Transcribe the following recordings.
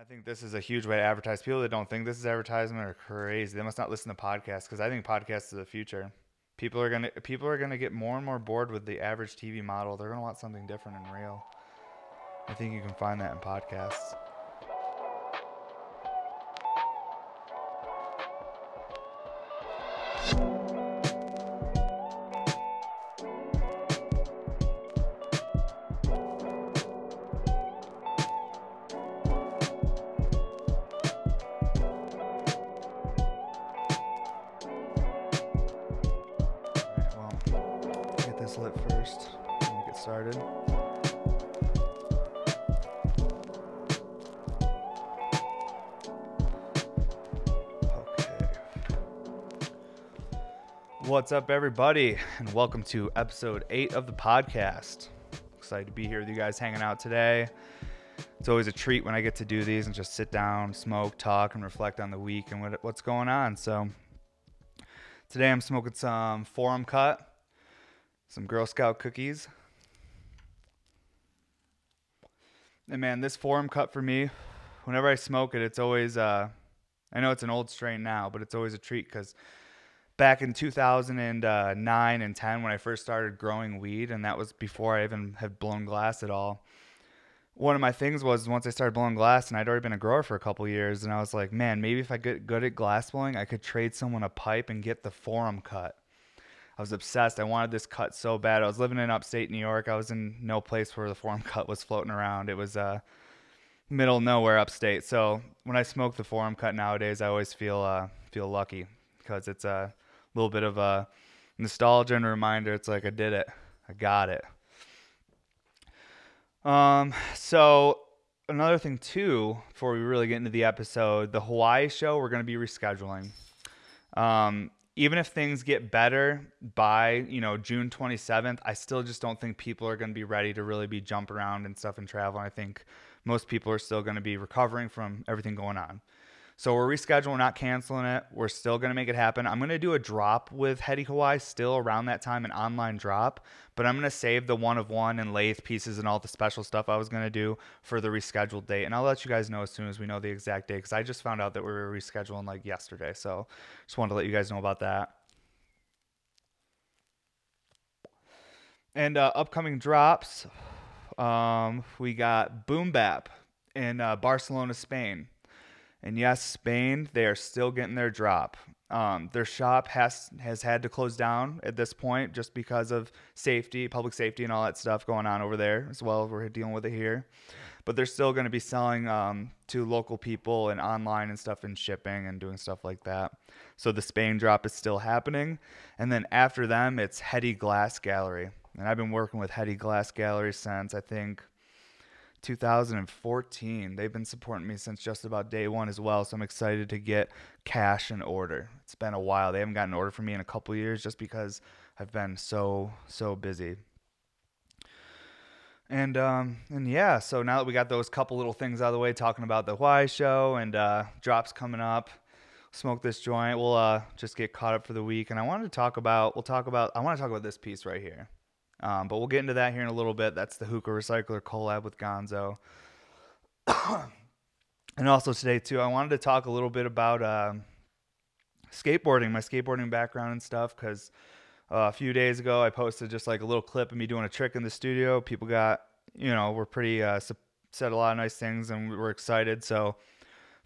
I think this is a huge way to advertise. People that don't think this is advertisement are crazy. They must not listen to podcasts because I think podcasts are the future. People are gonna people are gonna get more and more bored with the average TV model. They're gonna want something different and real. I think you can find that in podcasts. Alright, What's up, everybody, and welcome to episode eight of the podcast. Excited to be here with you guys hanging out today. It's always a treat when I get to do these and just sit down, smoke, talk, and reflect on the week and what, what's going on. So, Today I'm smoking some Forum Cut, some Girl Scout cookies. And man, this Forum Cut for me, whenever I smoke it, it's always, uh, I know it's an old strain now, but it's always a treat because back in 2009 and 10, when I first started growing weed, and that was before I even had blown glass at all, one of my things was once I started blowing glass, and I'd already been a grower for a couple years, and I was like, man, maybe if I get good at glass blowing, I could trade someone a pipe and get the forum cut. I was obsessed. I wanted this cut so bad. I was living in upstate New York. I was in no place where the forum cut was floating around. It was uh, middle nowhere upstate. So when I smoke the forum cut nowadays, I always feel uh, feel lucky because it's a little bit of a nostalgia and a reminder. It's like I did it. I got it. Um, so another thing too, before we really get into the episode, the Hawaii show we're gonna be rescheduling. Um, even if things get better by you know June 27th, I still just don't think people are gonna be ready to really be jump around and stuff and travel. I think most people are still gonna be recovering from everything going on. So we're rescheduling, we're not canceling it. We're still gonna make it happen. I'm gonna do a drop with Hetty Hawaii still around that time, an online drop, but I'm gonna save the one of one and lathe pieces and all the special stuff I was gonna do for the rescheduled date. And I'll let you guys know as soon as we know the exact date because I just found out that we were rescheduling like yesterday. So just wanted to let you guys know about that. And uh, upcoming drops, um, we got Boom Bap in uh, Barcelona, Spain. And yes, Spain, they are still getting their drop. Um, their shop has has had to close down at this point just because of safety, public safety, and all that stuff going on over there as well. We're dealing with it here, but they're still going to be selling um, to local people and online and stuff and shipping and doing stuff like that. So the Spain drop is still happening, and then after them, it's Hetty Glass Gallery, and I've been working with Hetty Glass Gallery since I think 2014. They've been supporting me since just about day one as well. So I'm excited to get cash and order. It's been a while. They haven't gotten an order from me in a couple years just because I've been so so busy. And um and yeah, so now that we got those couple little things out of the way, talking about the why show and uh, drops coming up, smoke this joint. We'll uh, just get caught up for the week. And I wanted to talk about. We'll talk about. I want to talk about this piece right here. Um, but we'll get into that here in a little bit. That's the Hookah Recycler collab with Gonzo. and also today too, I wanted to talk a little bit about um skateboarding, my skateboarding background and stuff, because uh, a few days ago I posted just like a little clip of me doing a trick in the studio. People got, you know, were pretty uh, said a lot of nice things and we were excited. So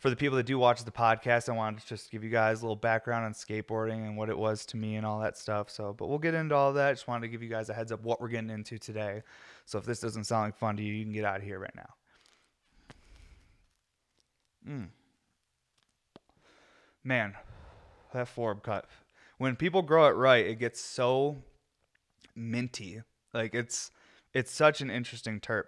for the people that do watch the podcast, I wanted to just give you guys a little background on skateboarding and what it was to me and all that stuff. So, but we'll get into all that. Just wanted to give you guys a heads up what we're getting into today. So if this doesn't sound like fun to you, you can get out of here right now. Mm. Man, that forum cut. When people grow it right, it gets so minty. Like it's it's such an interesting terp.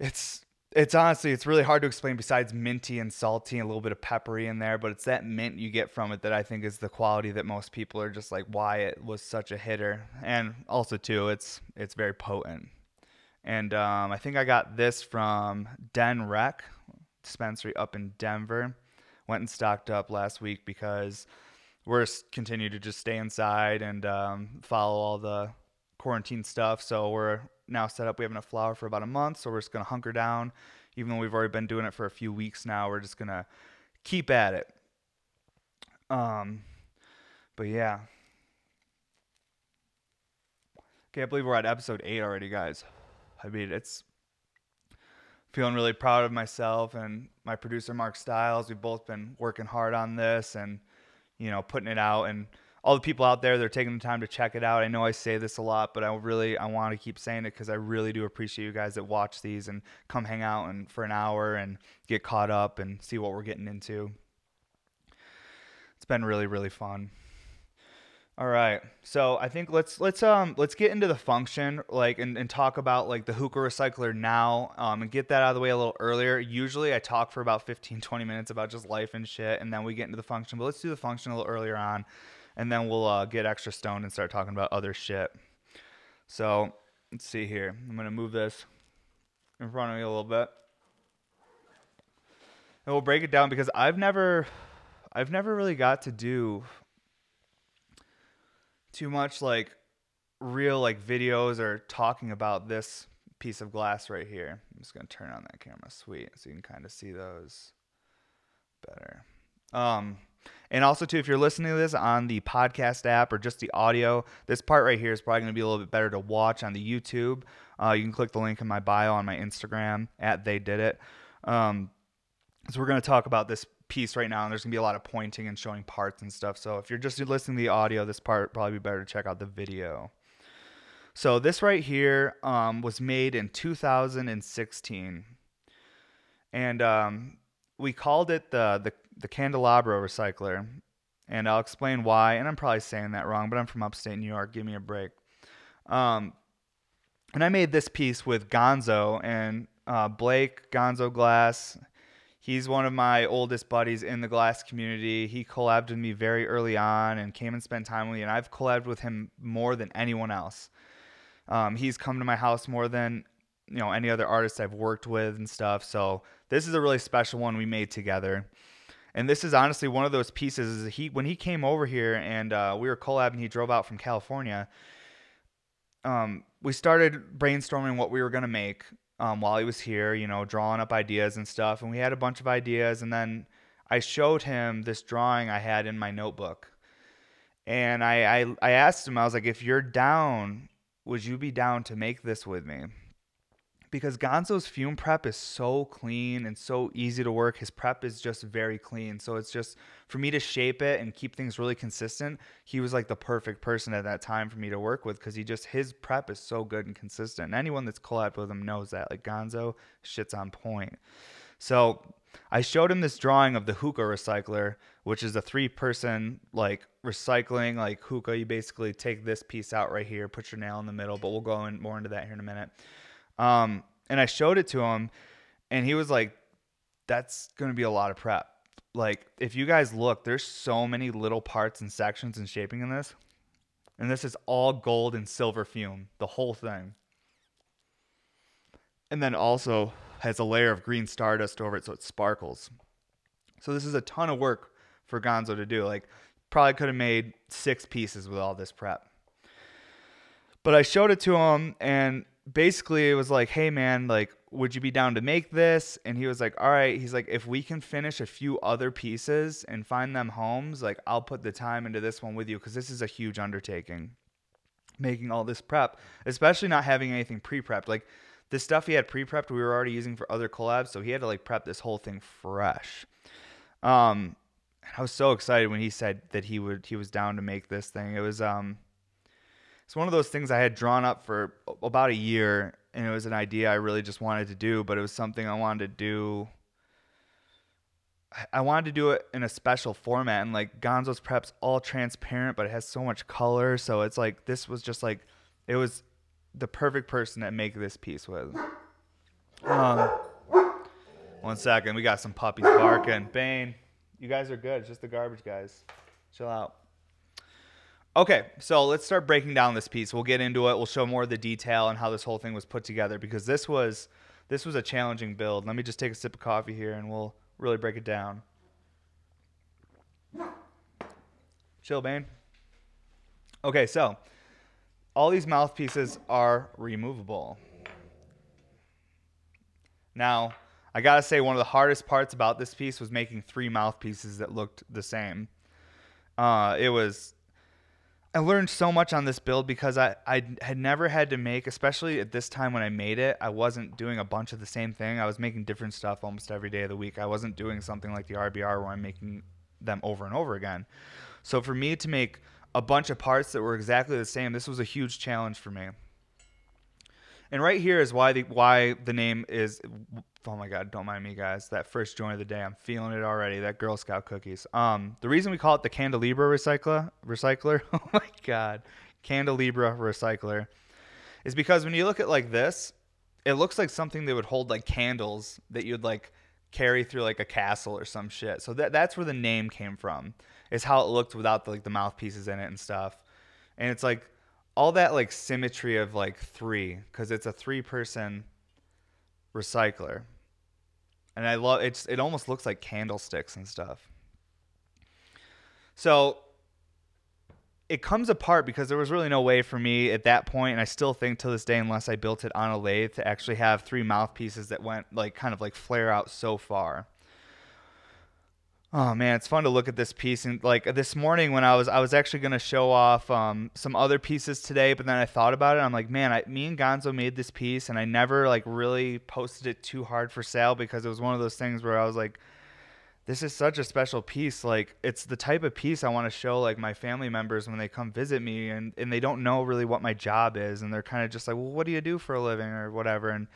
It's it's honestly it's really hard to explain besides minty and salty and a little bit of peppery in there, but it's that mint you get from it that I think is the quality that most people are just like why it was such a hitter. And also too, it's it's very potent. And um, I think I got this from Den Rec dispensary up in Denver. Went and stocked up last week because we're continue to just stay inside and um, follow all the quarantine stuff. So we're now set up. We have enough flour for about a month, so we're just gonna hunker down, even though we've already been doing it for a few weeks now. We're just gonna keep at it. Um, but yeah, can't believe we're at episode eight already, guys. I mean, it's feeling really proud of myself and my producer Mark Stiles. We've both been working hard on this and you know putting it out and all the people out there they're taking the time to check it out. I know I say this a lot, but I really I want to keep saying it because I really do appreciate you guys that watch these and come hang out and for an hour and get caught up and see what we're getting into. It's been really really fun. All right. So I think let's let's um let's get into the function like and, and talk about like the hookah recycler now um and get that out of the way a little earlier. Usually I talk for about 15 20 minutes about just life and shit and then we get into the function, but let's do the function a little earlier on and then we'll uh, get extra stoned and start talking about other shit. So, let's see here. I'm to move this in front of me a little bit. And we'll break it down because I've never I've never really got to do too much like real like videos or talking about this piece of glass right here. I'm just gonna turn on that camera, sweet, so you can kind of see those better. Um, and also too, if you're listening to this on the podcast app or just the audio, this part right here is probably gonna be a little bit better to watch on the YouTube. Uh, you can click the link in my bio on my Instagram at they did it. Um, so we're gonna talk about this piece right now, and there's gonna be a lot of pointing and showing parts and stuff. So if you're just listening to the audio, this part probably be better to check out the video. So this right here um, was made in 2016, and um, we called it the the the candelabra recycler, and I'll explain why. And I'm probably saying that wrong, but I'm from upstate New York. Give me a break. Um, and I made this piece with Gonzo and uh, Blake Gonzo Glass he's one of my oldest buddies in the glass community. He collabed with me very early on and came and spent time with me, and I've collabed with him more than anyone else. Um, he's come to my house more than you know any other artist I've worked with and stuff. So this is a really special one we made together. And this is honestly one of those pieces. He when he came over here and uh, we were collabing, he drove out from California. Um, we started brainstorming what we were gonna make, um, while he was here, you know, drawing up ideas and stuff. And we had a bunch of ideas. And then I showed him this drawing I had in my notebook. And I, I, I asked him, I was like, if you're down, would you be down to make this with me? Because Gonzo's fume prep is so clean and so easy to work. His prep is just very clean. So it's just for me to shape it and keep things really consistent. He was like the perfect person at that time for me to work with because he just his prep is so good and consistent. And anyone that's collabed with him knows that. Like Gonzo, shit's on point. So I showed him this drawing of the hookah recycler, which is a three person like recycling like hookah. You basically take this piece out right here, put your nail in the middle, but we'll go in more into that here in a minute. Um, and I showed it to him, and he was like, "That's gonna be a lot of prep." Like, if you guys look, there's so many little parts and sections and shaping in this, and this is all gold and silver fume, the whole thing. And then also has a layer of green stardust over it, so it sparkles. So this is a ton of work for Gonzo to do. Like, probably could have made six pieces with all this prep. But I showed it to him, and basically it was like, hey man, like, would you be down to make this? And he was like, all right. He's like, if we can finish a few other pieces and find them homes, like, I'll put the time into this one with you because this is a huge undertaking. Making all this prep, especially not having anything pre prepped. Like, the stuff he had pre prepped, we were already using for other collabs. So he had to like prep this whole thing fresh. Um, I was so excited when he said that he would, he was down to make this thing. It was, um, it's one of those things I had drawn up for about a year, and it was an idea I really just wanted to do, but it was something I wanted to do. I wanted to do it in a special format, and like Gonzo's prep's all transparent, but it has so much color. So it's like this was just like it was the perfect person to make this piece with. Um, one second, we got some puppies barking. Bane, you guys are good. It's just the garbage guys. Chill out. Okay, so let's start breaking down this piece. We'll get into it. We'll show more of the detail and how this whole thing was put together because this was this was a challenging build. Let me just take a sip of coffee here and we'll really break it down. Chill, Bane. Okay, so all these mouthpieces are removable. Now, I gotta say, one of the hardest parts about this piece was making three mouthpieces that looked the same. Uh, it was. I learned so much on this build because I, I had never had to make, especially at this time when I made it, I wasn't doing a bunch of the same thing. I was making different stuff almost every day of the week. I wasn't doing something like the RBR where I'm making them over and over again. So for me to make a bunch of parts that were exactly the same, this was a huge challenge for me. And right here is why the why the name is oh my god, don't mind me guys. That first joint of the day, I'm feeling it already. That Girl Scout cookies. Um the reason we call it the Candelabra recycler recycler, oh my god. Candelabra recycler is because when you look at like this, it looks like something that would hold like candles that you'd like carry through like a castle or some shit. So that that's where the name came from. Is how it looked without the, like the mouthpieces in it and stuff. And it's like all that like symmetry of like three because it's a three person recycler. And i love it's it almost looks like candlesticks and stuff. So it comes apart because there was really no way for me at that point and i still think to this day unless i built it on a lathe to actually have three mouthpieces that went like kind of like flare out so far Oh man, it's fun to look at this piece and like this morning when I was I was actually gonna show off um, some other pieces today, but then I thought about it. I'm like, man, I, me and Gonzo made this piece, and I never like really posted it too hard for sale because it was one of those things where I was like, this is such a special piece. Like it's the type of piece I want to show like my family members when they come visit me, and and they don't know really what my job is, and they're kind of just like, well, what do you do for a living or whatever, and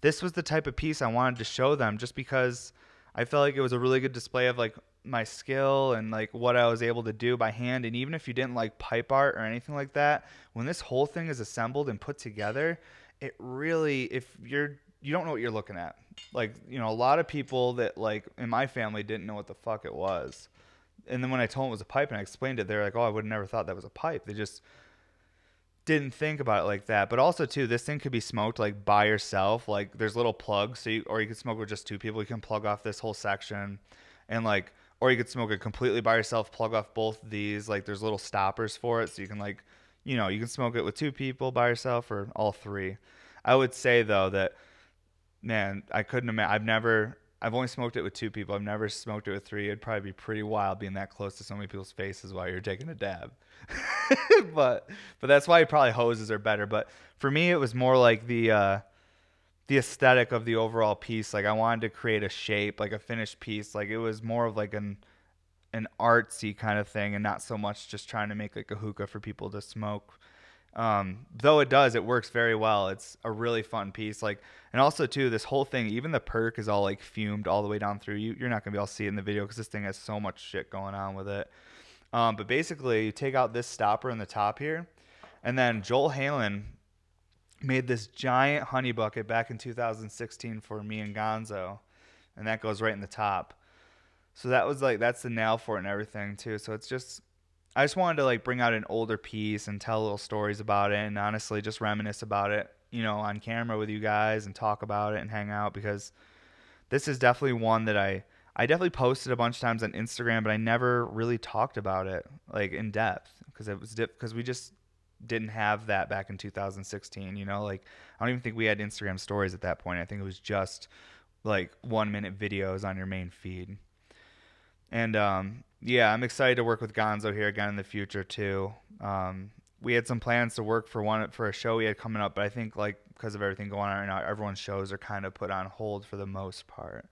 this was the type of piece I wanted to show them just because I felt like it was a really good display of like my skill and like what I was able to do by hand. And even if you didn't like pipe art or anything like that, when this whole thing is assembled and put together, it really, if you're, you don't know what you're looking at. Like, you know, a lot of people that like in my family didn't know what the fuck it was. And then when I told them it was a pipe and I explained it, they're like, oh, I would have never thought that was a pipe. They just, didn't think about it like that. But also too, this thing could be smoked like by yourself. Like there's little plugs, so you, or you could smoke with just two people. You can plug off this whole section, and like, or you could smoke it completely by yourself. Plug off both these. Like there's little stoppers for it, so you can like, you know, you can smoke it with two people by yourself or all three. I would say though that, man, I couldn't imagine. I've never. I've only smoked it with two people. I've never smoked it with three. It'd probably be pretty wild being that close to so many people's faces while you're taking a dab. but but that's why probably hoses are better. But for me, it was more like the uh, the aesthetic of the overall piece. Like I wanted to create a shape, like a finished piece. Like it was more of like an an artsy kind of thing, and not so much just trying to make like a hookah for people to smoke. Um, though it does, it works very well. It's a really fun piece. Like, and also too, this whole thing, even the perk is all like fumed all the way down through. You, you're not gonna be able to see it in the video because this thing has so much shit going on with it. Um, but basically, you take out this stopper in the top here, and then Joel Halen made this giant honey bucket back in 2016 for me and Gonzo, and that goes right in the top. So that was like that's the nail for it and everything too. So it's just I just wanted to like bring out an older piece and tell little stories about it and honestly just reminisce about it, you know, on camera with you guys and talk about it and hang out because this is definitely one that I I definitely posted a bunch of times on Instagram, but I never really talked about it like in depth because it was because we just didn't have that back in 2016. You know, like I don't even think we had Instagram stories at that point. I think it was just like one minute videos on your main feed. And um, yeah, I'm excited to work with Gonzo here again in the future too. Um, we had some plans to work for one for a show we had coming up, but I think like because of everything going on right now, everyone's shows are kind of put on hold for the most part.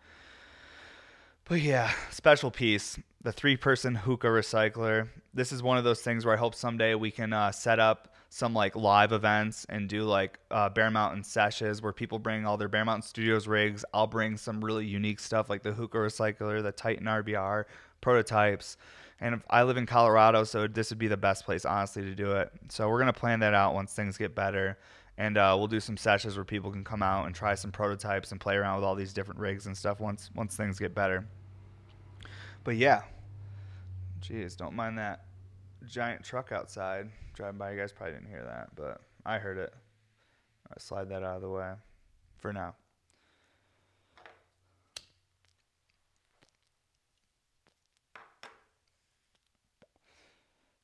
But yeah, special piece. The three person hookah recycler. This is one of those things where I hope someday we can uh, set up some like live events and do like uh, Bear Mountain sessions where people bring all their Bear Mountain Studios rigs. I'll bring some really unique stuff like the hookah recycler, the Titan RBR prototypes. And I live in Colorado, so this would be the best place, honestly, to do it. So we're gonna plan that out once things get better, and uh, we'll do some sessions where people can come out and try some prototypes and play around with all these different rigs and stuff once once things get better. But yeah, jeez, don't mind that giant truck outside driving by. You guys probably didn't hear that, but I heard it. I slide that out of the way for now.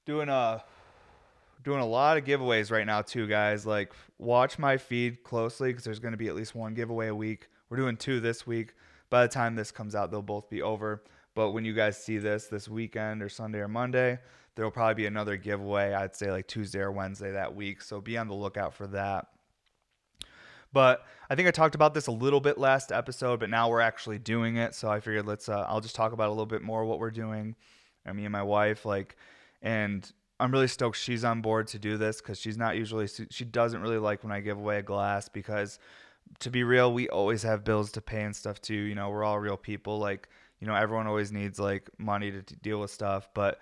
Doing a doing a lot of giveaways right now too, guys. Like watch my feed closely because there's going to be at least one giveaway a week we're doing two this week. By the time this comes out, they'll both be over. But when you guys see this this weekend or Sunday or Monday, there will probably be another giveaway. I'd say like Tuesday or Wednesday that week. So be on the lookout for that. But I think I talked about this a little bit last episode, but now we're actually doing it. So I figured let's uh, I'll just talk about a little bit more what we're doing. And me and my wife like, and I'm really stoked she's on board to do this because she's not usually she doesn't really like when I give away a glass because to be real, we always have bills to pay and stuff too. You know, we're all real people. Like you know, everyone always needs like money to deal with stuff, but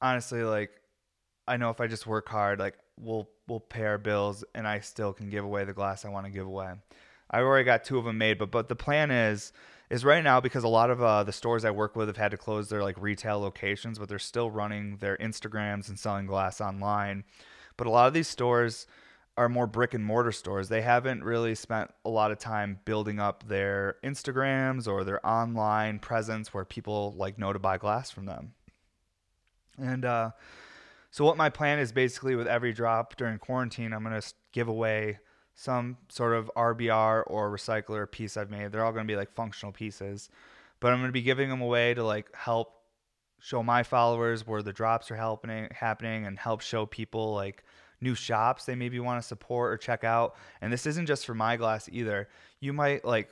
honestly, like I know if I just work hard, like we'll we'll pay our bills, and I still can give away the glass I want to give away. I already got two of them made, but but the plan is is right now because a lot of uh, the stores I work with have had to close their like retail locations, but they're still running their Instagrams and selling glass online. But a lot of these stores are more brick and mortar stores. They haven't really spent a lot of time building up their Instagrams or their online presence where people like know to buy glass from them. And uh, so, what my plan is basically with every drop during quarantine, I'm going to give away some sort of RBR or recycler piece I've made. They're all going to be like functional pieces, but I'm going to be giving them away to like help show my followers where the drops are helping happening and help show people like new shops they maybe want to support or check out. And this isn't just for my glass either. You might like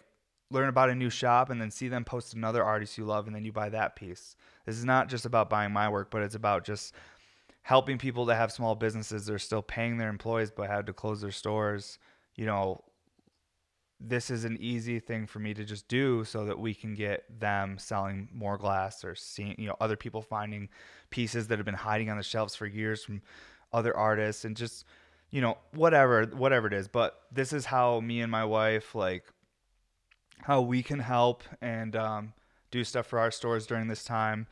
learn about a new shop and then see them post another artist you love and then you buy that piece. This is not just about buying my work, but it's about just helping people that have small businesses. They're still paying their employees but had to close their stores. You know, this is an easy thing for me to just do so that we can get them selling more glass or seeing, you know, other people finding pieces that have been hiding on the shelves for years from other artists and just, you know, whatever, whatever it is. But this is how me and my wife, like, how we can help and, um, do stuff for our stores during this time.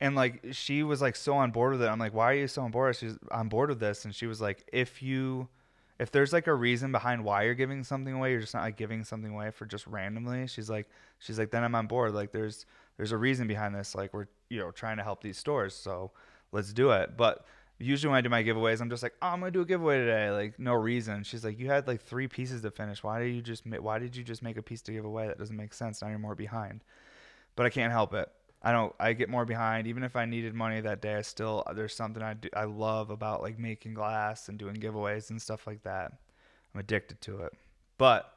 And like she was like so on board with it. I'm like, why are you so on board? She's on board with this, and she was like, if you, if there's like a reason behind why you're giving something away, you're just not like giving something away for just randomly. She's like, she's like, then I'm on board. Like there's there's a reason behind this. Like we're you know trying to help these stores, so let's do it. But usually when I do my giveaways, I'm just like, oh, I'm gonna do a giveaway today, like no reason. She's like, you had like three pieces to finish. Why did you just why did you just make a piece to give away? That doesn't make sense. Now you're more behind but I can't help it. I don't. I get more behind. Even if I needed money that day, I still there's something I do. I love about like making glass and doing giveaways and stuff like that. I'm addicted to it, but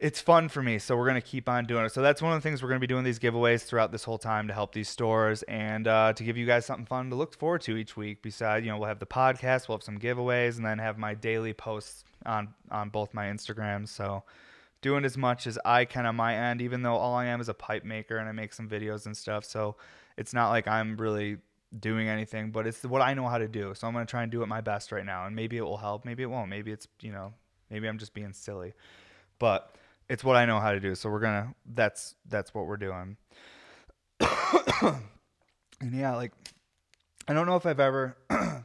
it's fun for me. So we're gonna keep on doing it. So that's one of the things we're gonna be doing these giveaways throughout this whole time to help these stores and uh, to give you guys something fun to look forward to each week. Besides, you know, we'll have the podcast, we'll have some giveaways, and then have my daily posts on on both my Instagrams. So doing as much as I can on my end, even though all I am is a pipe maker and I make some videos and stuff. So it's not like I'm really doing anything, but it's what I know how to do. So I'm going to try and do it my best right now. And maybe it will help. Maybe it won't. Maybe it's, you know, maybe I'm just being silly, but it's what I know how to do. So we're to, that's, that's what we're doing. and yeah, like, I don't know if I've ever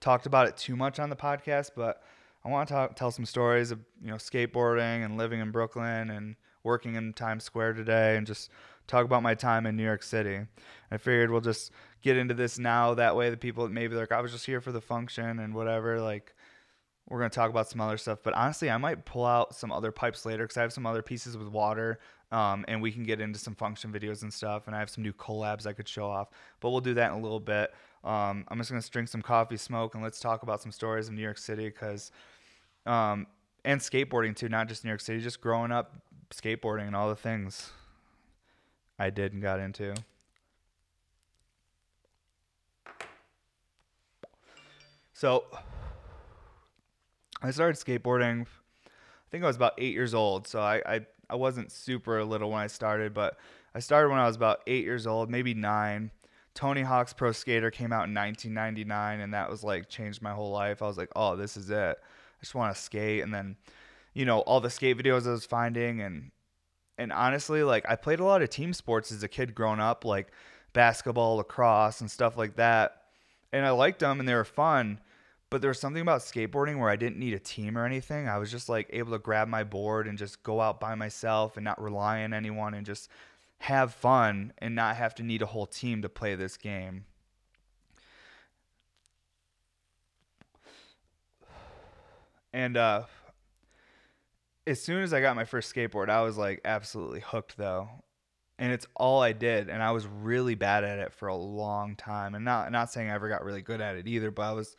talked about it too much on the podcast, but I want to talk, tell some stories of you know skateboarding and living in Brooklyn and working in Times Square today, and just talk about my time in New York City. I figured we'll just get into this now. That way, the people maybe like I was just here for the function and whatever. Like we're gonna talk about some other stuff, but honestly, I might pull out some other pipes later because I have some other pieces with water. Um, and we can get into some function videos and stuff. And I have some new collabs I could show off, but we'll do that in a little bit. Um, I'm just gonna drink some coffee, smoke, and let's talk about some stories of New York City because um, and skateboarding too, not just New York City, just growing up skateboarding and all the things I did and got into. So I started skateboarding. I think I was about eight years old. So I, I, I wasn't super little when I started, but I started when I was about eight years old, maybe nine. Tony Hawk's Pro Skater came out in 1999, and that was like changed my whole life. I was like, oh, this is it. I just want to skate. And then, you know, all the skate videos I was finding and and honestly, like I played a lot of team sports as a kid growing up, like basketball, lacrosse, and stuff like that. And I liked them and they were fun. But there was something about skateboarding where I didn't need a team or anything. I was just like able to grab my board and just go out by myself and not rely on anyone and just have fun and not have to need a whole team to play this game. and uh, as soon as I got my first skateboard, I was like absolutely hooked though. And it's all I did and I was really bad at it for a long time. And not not saying I ever got really good at it either, but I was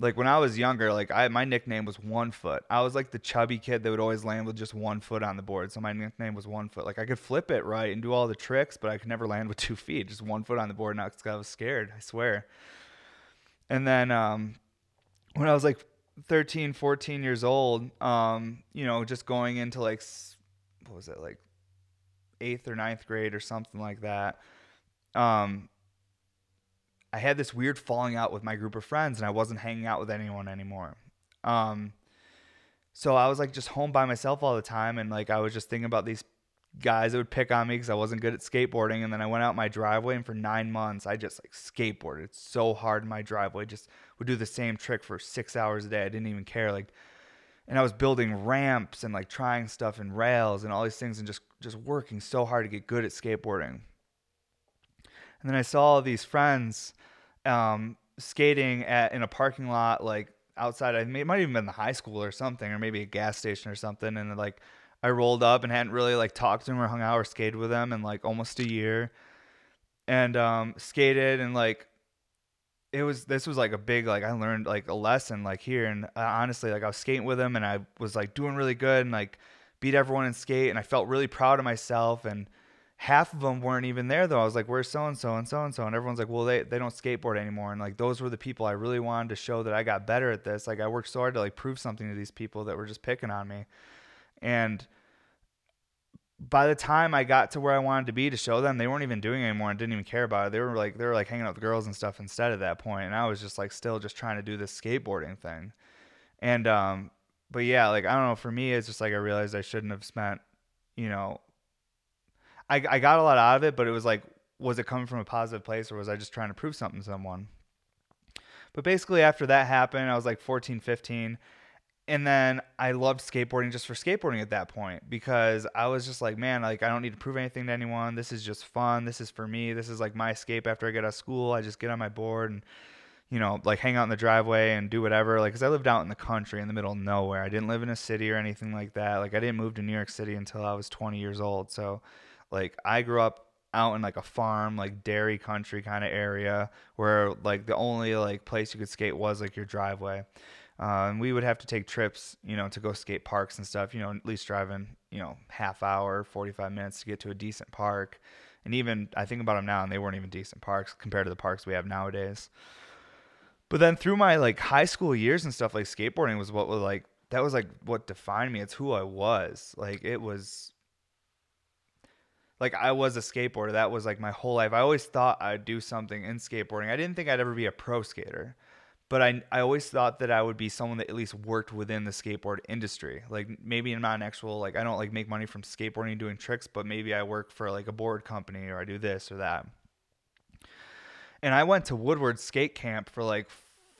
like when I was younger, like I my nickname was One Foot. I was like the chubby kid that would always land with just one foot on the board. So my nickname was One Foot. Like I could flip it right and do all the tricks, but I could never land with two feet, just one foot on the board. Not because I was scared, I swear. And then um, when I was like 13, 14 years old, um, you know, just going into like what was it like eighth or ninth grade or something like that. Um, I had this weird falling out with my group of friends and I wasn't hanging out with anyone anymore. Um, so I was like just home by myself all the time and like I was just thinking about these guys that would pick on me because I wasn't good at skateboarding and then I went out my driveway and for nine months I just like skateboarded. So hard in my driveway. Just would do the same trick for six hours a day. I didn't even care like and I was building ramps and like trying stuff in rails and all these things and just just working so hard to get good at skateboarding and then I saw these friends um, skating at in a parking lot, like outside. I mean, it might even been the high school or something, or maybe a gas station or something. And like, I rolled up and hadn't really like talked to them or hung out or skated with them in like almost a year, and um, skated and like. It was this was like a big like I learned like a lesson like here and uh, honestly like I was skating with them and I was like doing really good and like beat everyone in skate and I felt really proud of myself and half of them weren't even there though. I was like, where's so and so and so and so? And everyone's like, well, they, they don't skateboard anymore. And like, those were the people I really wanted to show that I got better at this. Like, I worked so hard to like prove something to these people that were just picking on me. And by the time I got to where I wanted to be to show them, they weren't even doing anymore and didn't even care about it. They were like, they were like hanging out with girls and stuff instead at that point. And I was just like, still just trying to do this skateboarding thing. And, um, but yeah, like, I don't know, for me, it's just like I realized I shouldn't have spent, you know, I, I got a lot out of it, but it was like, was it coming from a positive place or was I just trying to prove something to someone? But basically, after that happened, I was like 14, 15. And then I loved skateboarding just for skateboarding at that point because I was just like, man, like I don't need to prove anything to anyone. This is just fun. This is for me. This is like my escape after I get out of school. I just get on my board and, you know, like hang out in the driveway and do whatever. Like, cause I lived out in the country in the middle of nowhere. I didn't live in a city or anything like that. Like, I didn't move to New York City until I was 20 years old. So, like I grew up out in like a farm, like dairy country kind of area where like the only like place you could skate was like your driveway. Uh, and we would have to take trips, you know, to go skate parks and stuff, you know, at least driving, you know, half hour, 45 minutes to get to a decent park. And even I think about them now and they weren't even decent parks compared to the parks we have nowadays. But then through my like high school years and stuff, like skateboarding was what was like, that was like what defined me. It's who I was. Like it was like I was a skateboarder. That was like my whole life. I always thought I'd do something in skateboarding. I didn't think I'd ever be a pro skater, but I I always thought that I would be someone that at least worked within the skateboard industry. Like maybe I'm not an actual like I don't like make money from skateboarding doing tricks, but maybe I work for like a board company or I do this or that. And I went to Woodward Skate Camp for like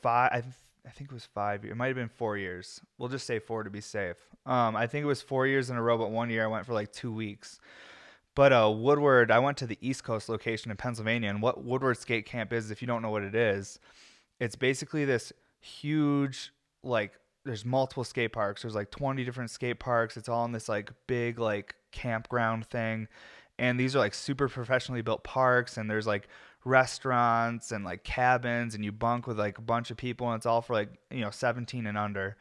five. I, I think it was five years. It might have been four years. We'll just say four to be safe. Um, I think it was four years in a row, but one year I went for like two weeks but uh, Woodward, I went to the East Coast location in Pennsylvania, and what Woodward Skate Camp is, if you don't know what it is, it's basically this huge like there's multiple skate parks. There's like 20 different skate parks. It's all in this like big like campground thing. And these are like super professionally built parks and there's like restaurants and like cabins and you bunk with like a bunch of people and it's all for like, you know, 17 and under.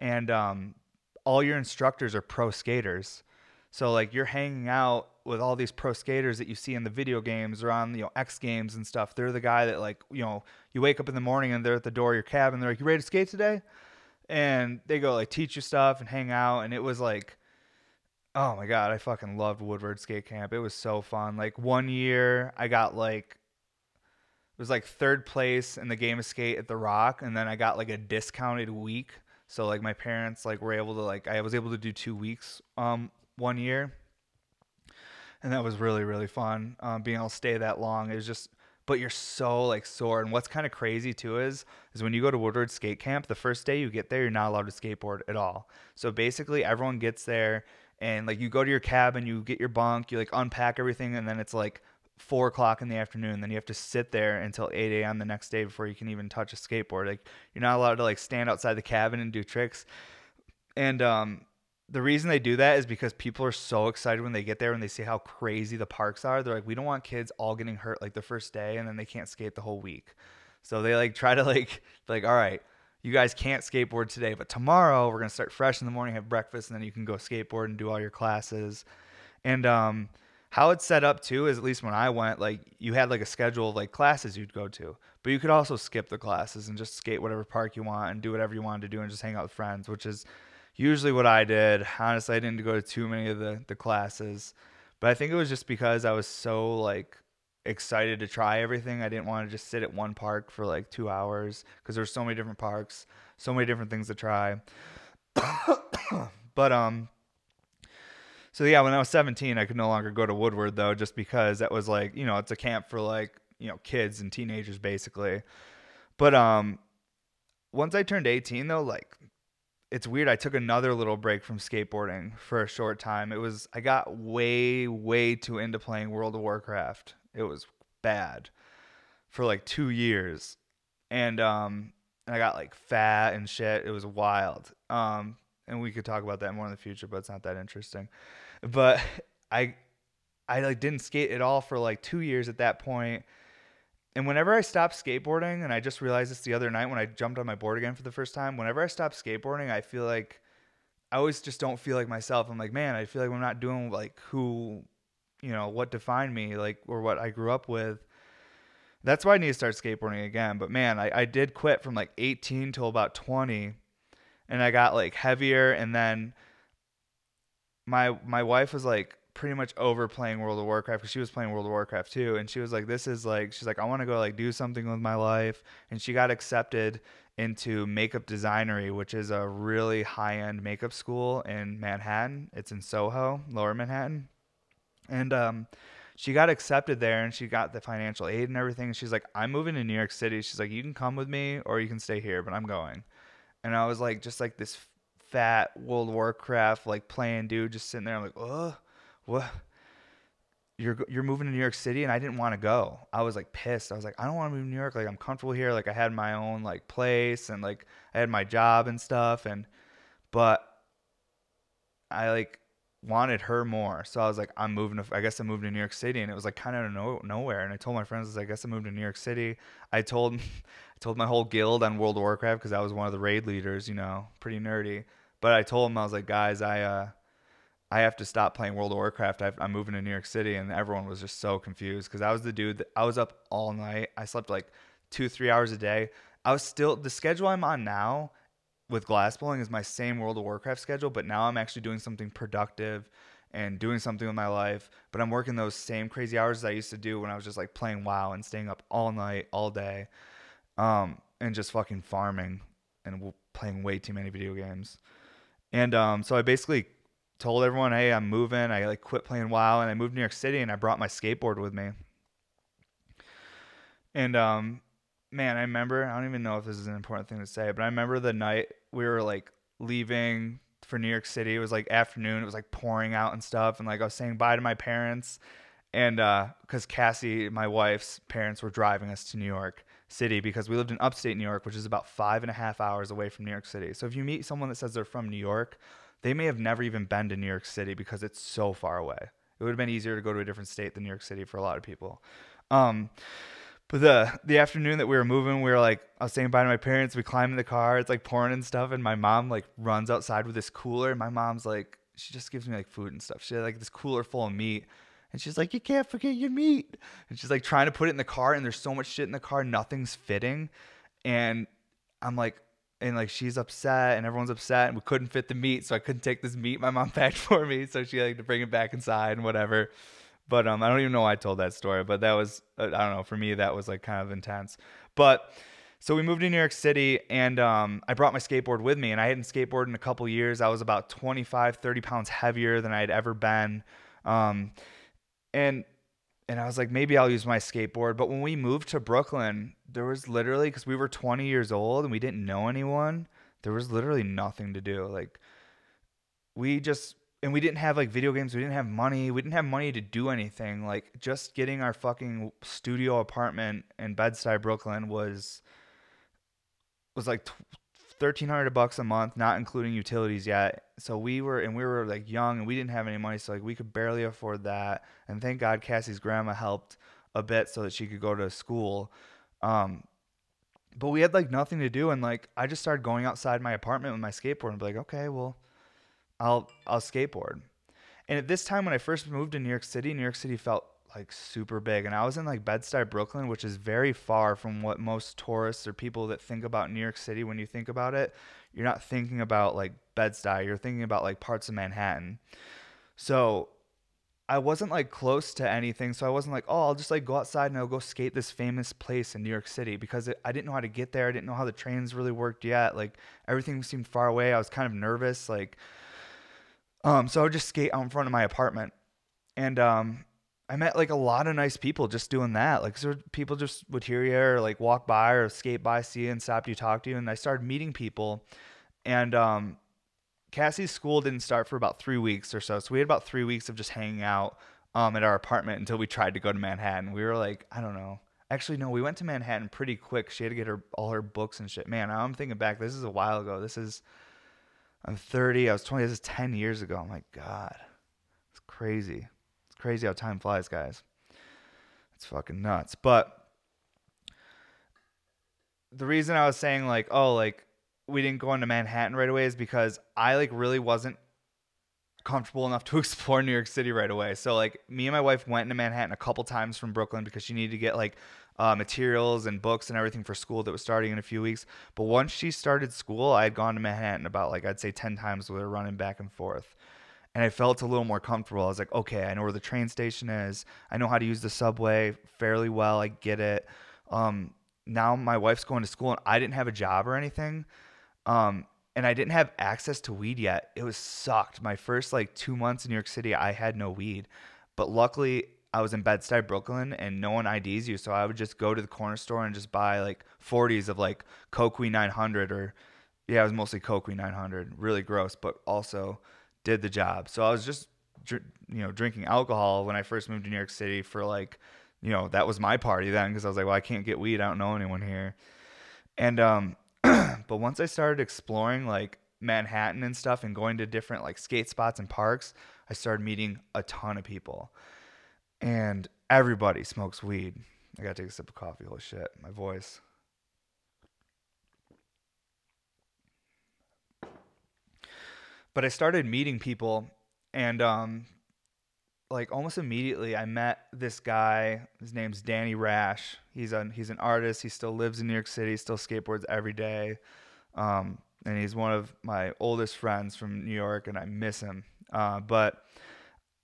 And um all your instructors are pro skaters. So like you're hanging out with all these pro skaters that you see in the video games or on you know X Games and stuff. They're the guy that like you know you wake up in the morning and they're at the door of your cabin. They're like, "You ready to skate today?" And they go like teach you stuff and hang out. And it was like, oh my god, I fucking loved Woodward Skate Camp. It was so fun. Like one year, I got like it was like third place in the game of skate at the Rock, and then I got like a discounted week. So like my parents like were able to like I was able to do two weeks um one year and that was really really fun. Um, being able to stay that long is just, but you're so like sore. And what's kind of crazy too is is when you go to Woodward Skate Camp, the first day you get there, you're not allowed to skateboard at all. So basically, everyone gets there and like you go to your cabin, you get your bunk, you like unpack everything, and then it's like four o'clock in the afternoon. Then you have to sit there until 8 a.m. the next day before you can even touch a skateboard. Like you're not allowed to like stand outside the cabin and do tricks. And um, the reason they do that is because people are so excited when they get there and they see how crazy the parks are. They're like, we don't want kids all getting hurt like the first day and then they can't skate the whole week. So they like try to like like all right, you guys can't skateboard today, but tomorrow we're gonna start fresh in the morning, have breakfast, and then you can go skateboard and do all your classes. And um, how it's set up too is at least when I went, like you had like a schedule of like classes you'd go to, but you could also skip the classes and just skate whatever park you want and do whatever you wanted to do and just hang out with friends, which is usually what I did. Honestly, I didn't go to too many of the the classes, but I think it was just because I was so like excited to try everything. I didn't want to just sit at one park for like 2 hours because there's so many different parks, so many different things to try. but um so yeah, when I was 17, I could no longer go to Woodward though just because that was like, you know, it's a camp for like, you know, kids and teenagers basically. But um once I turned 18 though, like it's weird. I took another little break from skateboarding for a short time. It was I got way way too into playing World of Warcraft. It was bad for like 2 years. And um and I got like fat and shit. It was wild. Um and we could talk about that more in the future, but it's not that interesting. But I I like didn't skate at all for like 2 years at that point and whenever I stop skateboarding, and I just realized this the other night when I jumped on my board again for the first time, whenever I stop skateboarding, I feel like I always just don't feel like myself. I'm like, man, I feel like I'm not doing like who, you know, what defined me, like, or what I grew up with. That's why I need to start skateboarding again. But man, I, I did quit from like 18 till about 20, and I got like heavier. And then my my wife was like, pretty much over playing World of Warcraft because she was playing World of Warcraft too, and she was like, "This is like," she's like, "I want to go like do something with my life," and she got accepted into Makeup Designory, which is a really high end makeup school in Manhattan. It's in Soho, Lower Manhattan, and um, she got accepted there, and she got the financial aid and everything. She's like, "I'm moving to New York City." She's like, "You can come with me, or you can stay here, but I'm going." And I was like, just like this fat World of Warcraft like playing dude, just sitting there. I'm like, "Oh." What you're you're moving to New York City and I didn't want to go. I was like pissed. I was like I don't want to move to New York. Like I'm comfortable here. Like I had my own like place and like I had my job and stuff and but I like wanted her more. So I was like I'm moving to I guess I'm moving to New York City and it was like kind of no, nowhere and I told my friends I, like, I guess I'm moving to New York City. I told I told my whole guild on World of Warcraft cuz I was one of the raid leaders, you know, pretty nerdy. But I told them I was like guys, I uh I have to stop playing World of Warcraft. i am moving to New York City, and everyone was just so confused because I was the dude that I was up all night. I slept like two, three hours a day. I was still the schedule I'm on now with glass blowing is my same World of Warcraft schedule, but now I'm actually doing something productive and doing something with my life. But I'm working those same crazy hours I used to do when I was just like playing WoW and staying up all night, all day, um, and just fucking farming and playing way too many video games. And um, so I basically told everyone, "Hey, I'm moving. I like quit playing WoW and I moved to New York City and I brought my skateboard with me." And um man, I remember, I don't even know if this is an important thing to say, but I remember the night we were like leaving for New York City. It was like afternoon. It was like pouring out and stuff and like I was saying bye to my parents and uh cuz Cassie, my wife's parents were driving us to New York City because we lived in upstate New York, which is about five and a half hours away from New York City. So if you meet someone that says they're from New York, they may have never even been to New York City because it's so far away. It would have been easier to go to a different state than New York City for a lot of people. Um, but the the afternoon that we were moving, we were like, I was saying bye to my parents. We climb in the car. It's like pouring and stuff, and my mom like runs outside with this cooler. And my mom's like, she just gives me like food and stuff. She had like this cooler full of meat. And she's like, You can't forget your meat. And she's like trying to put it in the car, and there's so much shit in the car, nothing's fitting. And I'm like, and like she's upset and everyone's upset and we couldn't fit the meat so i couldn't take this meat my mom packed for me so she had to bring it back inside and whatever. But um i don't even know why i told that story but that was uh, i don't know for me that was like kind of intense. But so we moved to new york city and um, i brought my skateboard with me and i hadn't skateboarded in a couple years. I was about 25 30 pounds heavier than i had ever been. Um, and and I was like, maybe I'll use my skateboard. But when we moved to Brooklyn, there was literally because we were 20 years old and we didn't know anyone. There was literally nothing to do. Like we just and we didn't have like video games. We didn't have money. We didn't have money to do anything. Like just getting our fucking studio apartment in Bed-Stuy, Brooklyn was was like thirteen hundred bucks a month, not including utilities yet. So we were and we were like young and we didn't have any money, so like we could barely afford that. And thank God Cassie's grandma helped a bit so that she could go to school. Um, but we had like nothing to do, and like I just started going outside my apartment with my skateboard and be like, okay, well, I'll I'll skateboard. And at this time when I first moved to New York City, New York City felt like super big and I was in like Bed-Stuy, Brooklyn, which is very far from what most tourists or people that think about New York City when you think about it, you're not thinking about like Bed-Stuy, you're thinking about like parts of Manhattan. So I wasn't like close to anything, so I wasn't like, oh, I'll just like go outside and I'll go skate this famous place in New York City because it, I didn't know how to get there. I didn't know how the trains really worked yet. Like everything seemed far away. I was kind of nervous. Like, um, so I would just skate out in front of my apartment, and um, I met like a lot of nice people just doing that. Like, so people just would hear you or like walk by or skate by, see you and stop you, talk to you. And I started meeting people. And um, Cassie's school didn't start for about three weeks or so. So we had about three weeks of just hanging out um, at our apartment until we tried to go to Manhattan. We were like, I don't know. Actually, no, we went to Manhattan pretty quick. She had to get her all her books and shit. Man, I'm thinking back. This is a while ago. This is, I'm 30. I was 20. This is 10 years ago. Oh my God. It's crazy crazy how time flies, guys. It's fucking nuts. But the reason I was saying like, oh, like we didn't go into Manhattan right away is because I like really wasn't comfortable enough to explore New York City right away. So like me and my wife went into Manhattan a couple times from Brooklyn because she needed to get like uh, materials and books and everything for school that was starting in a few weeks. But once she started school, I had gone to Manhattan about like I'd say 10 times we her running back and forth and I felt a little more comfortable. I was like, okay, I know where the train station is. I know how to use the subway fairly well. I get it. Um, now my wife's going to school and I didn't have a job or anything. Um, and I didn't have access to weed yet. It was sucked. My first like two months in New York City, I had no weed. But luckily, I was in Bed-Stuy, Brooklyn, and no one IDs you. So I would just go to the corner store and just buy like 40s of like Coqui 900 or, yeah, it was mostly Coqui 900. Really gross, but also did the job. So I was just, you know, drinking alcohol when I first moved to New York City for like, you know, that was my party then because I was like, well, I can't get weed. I don't know anyone here. And, um, but once I started exploring like Manhattan and stuff and going to different like skate spots and parks, I started meeting a ton of people. And everybody smokes weed. I gotta take a sip of coffee. Holy shit, my voice. But I started meeting people, and um, like almost immediately, I met this guy. His name's Danny Rash. He's a he's an artist. He still lives in New York City. Still skateboards every day. Um, and he's one of my oldest friends from New York, and I miss him. Uh, but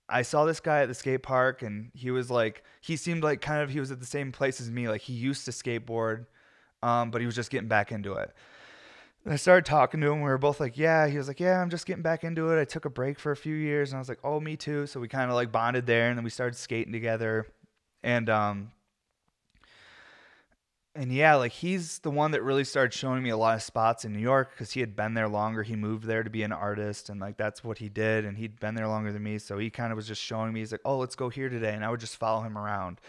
I saw this guy at the skate park, and he was like, he seemed like kind of he was at the same place as me. Like he used to skateboard, um, but he was just getting back into it. And I started talking to him. We were both like, yeah. He was like, yeah, I'm just getting back into it. I took a break for a few years. And I was like, oh, me too. So we kind of like bonded there. And then we started skating together. And, um, and yeah, like he's the one that really started showing me a lot of spots in New York because he had been there longer. He moved there to be an artist, and like that's what he did. And he'd been there longer than me, so he kind of was just showing me. He's like, "Oh, let's go here today," and I would just follow him around.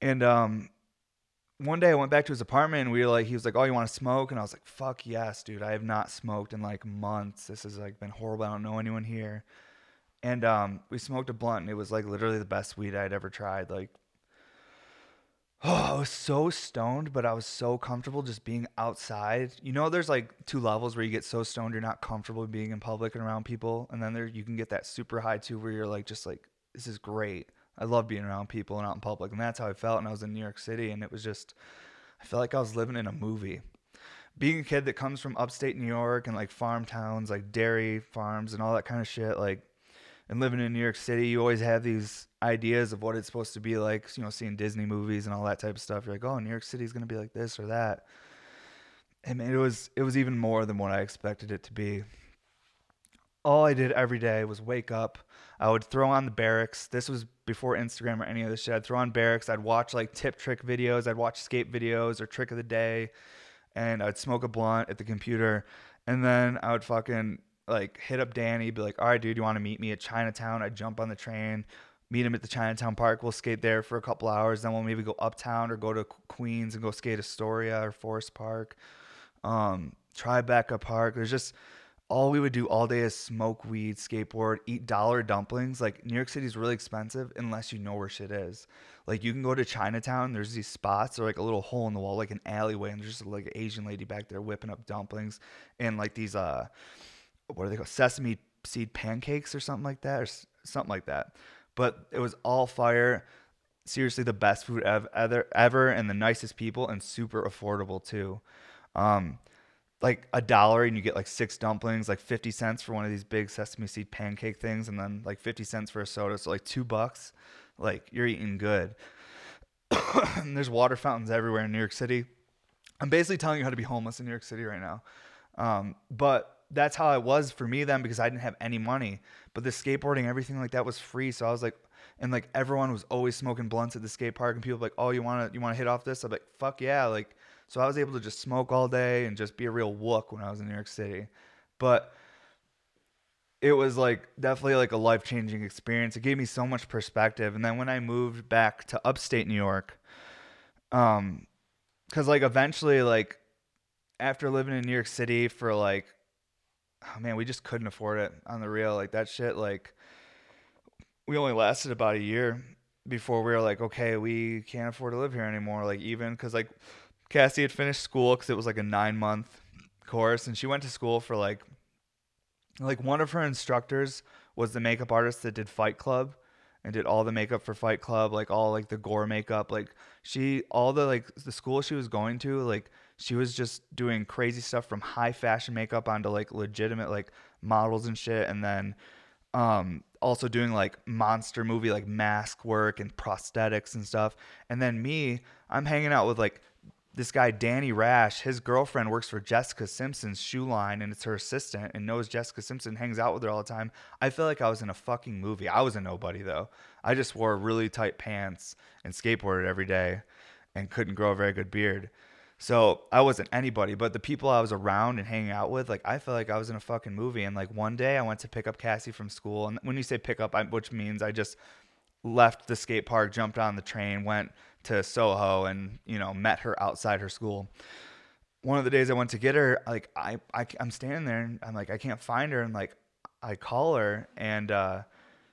And um, one day I went back to his apartment and we were like, he was like, "Oh, you want to smoke?" And I was like, "Fuck yes, dude! I have not smoked in like months. This has like been horrible. I don't know anyone here." And um, we smoked a blunt, and it was like literally the best weed I'd ever tried. Like, oh, I was so stoned, but I was so comfortable just being outside. You know, there's like two levels where you get so stoned you're not comfortable being in public and around people, and then there you can get that super high too, where you're like, just like, this is great. I love being around people and out in public, and that's how I felt. And I was in New York City, and it was just, I felt like I was living in a movie. Being a kid that comes from upstate New York and like farm towns, like dairy farms and all that kind of shit, like, and living in New York City, you always have these ideas of what it's supposed to be like. You know, seeing Disney movies and all that type of stuff. You're like, oh, New York City's gonna be like this or that. And it was it was even more than what I expected it to be all I did every day was wake up. I would throw on the Berrics. This was before Instagram or any of this shit. I'd throw on Berrics. I'd watch like tip trick videos. I'd watch skate videos or trick of the day. And I'd smoke a blunt at the computer. And then I would fucking like hit up Danny, be like, all right, dude, you want to meet me at Chinatown? I'd jump on the train, meet him at the Chinatown Park. We'll skate there for a couple hours. Then we'll maybe go uptown or go to Queens and go skate Astoria or Forest Park. Um, Tribeca Park. There's just all we would do all day is smoke weed, skateboard, eat dollar dumplings. Like New York City is really expensive unless you know where shit is. Like you can go to Chinatown, there's these spots or like a little hole in the wall, like an alleyway, and there's just like an Asian lady back there whipping up dumplings and like these uh what are they called? Sesame seed pancakes or something like that, or something like that. But it was all fire. Seriously, the best food ever, ever, and the nicest people, and super affordable too. Um, like a dollar and you get like six dumplings, like 50 cents for one of these big sesame seed pancake things, and then like 50 cents for a soda. So like two bucks, like you're eating good. there's water fountains everywhere in New York City. I'm basically telling you how to be homeless in New York City right now. Um, but that's how it was for me then because I didn't have any money. But the skateboarding, everything like that was free. So I was like, and like everyone was always smoking blunts at the skate park, and people like, oh, you wanna you wanna hit off this? I'm like, fuck yeah, like so I was able to just smoke all day and just be a real wook when I was in New York City. But it was like definitely like a life changing experience. It gave me so much perspective. And then when I moved back to upstate New York, um, cause like eventually like after living in New York City for like, oh man, we just couldn't afford it on the real. Like that shit, like we only lasted about a year before we were like, okay, we can't afford to live here anymore. Like even cause like Cassie had finished school because it was like a nine month course, and she went to school for like like one of her instructors was the makeup artist that did Fight Club and did all the makeup for Fight Club, like all like the gore makeup. Like she all the like the school she was going to, like she was just doing crazy stuff from high fashion makeup onto like legitimate like models and shit and then um also doing like monster movie like mask work and prosthetics and stuff. And then me, I'm hanging out with like this guy Danny Rash, his girlfriend works for Jessica Simpson's shoe line and it's her assistant and knows Jessica Simpson, hangs out with her all the time. I feel like I was in a fucking movie. I was a nobody though. I just wore really tight pants and skateboarded every day and couldn't grow a very good beard. So I wasn't anybody, but the people I was around and hanging out with, like I felt like I was in a fucking movie. And like one day I went to pick up Cassie from school, and when you say pick up, I, which means I just left the skate park, jumped on the train, went to Soho and you know met her outside her school. One of the days I went to get her, like I, I I'm standing there and I'm like I can't find her and like I call her and uh,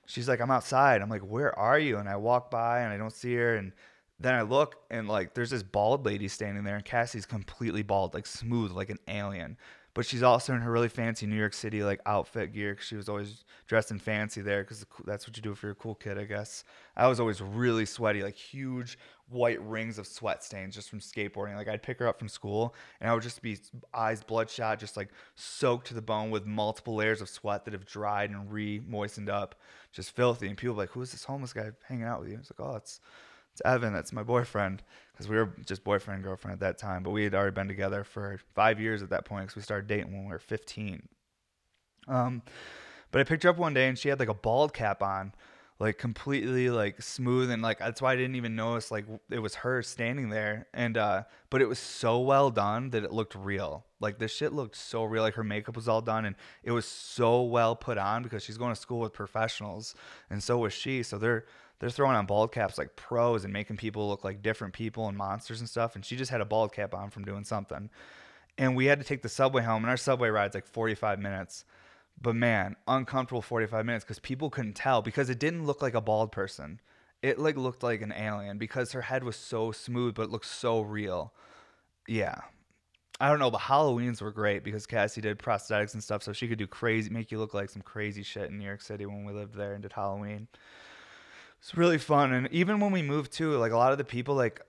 she's like I'm outside. I'm like where are you? And I walk by and I don't see her and then I look and like there's this bald lady standing there and Cassie's completely bald, like smooth, like an alien but she's also in her really fancy New York City like outfit gear because she was always dressed in fancy there because that's what you do if you're a cool kid, I guess. I was always really sweaty, like huge white rings of sweat stains just from skateboarding. Like I'd pick her up from school and I would just be eyes bloodshot, just like soaked to the bone with multiple layers of sweat that have dried and re-moistened up, just filthy. And people like, "Who is this homeless guy hanging out with you?" It's like, "Oh, it's it's Evan. That's my boyfriend." because we were just boyfriend and girlfriend at that time, but we had already been together for five years at that point because we started dating when we were 15. Um, but I picked her up one day and she had like a bald cap on, like completely like smooth and like that's why I didn't even notice like it was her standing there. And uh, but it was so well done that it looked real. Like this shit looked so real. Like her makeup was all done and it was so well put on because she's going to school with professionals and so was she. So they're they're throwing on bald caps like pros and making people look like different people and monsters and stuff. And she just had a bald cap on from doing something. And we had to take the subway home, and our subway ride's like 45 minutes. But man, uncomfortable 45 minutes because people couldn't tell because it didn't look like a bald person. It like looked like an alien because her head was so smooth, but it looked so real. Yeah. I don't know, but Halloweens were great because Cassie did prosthetics and stuff, so she could do crazy, make you look like some crazy shit in New York City when we lived there and did Halloween. It's really fun, and even when we moved to, like a lot of the people, like,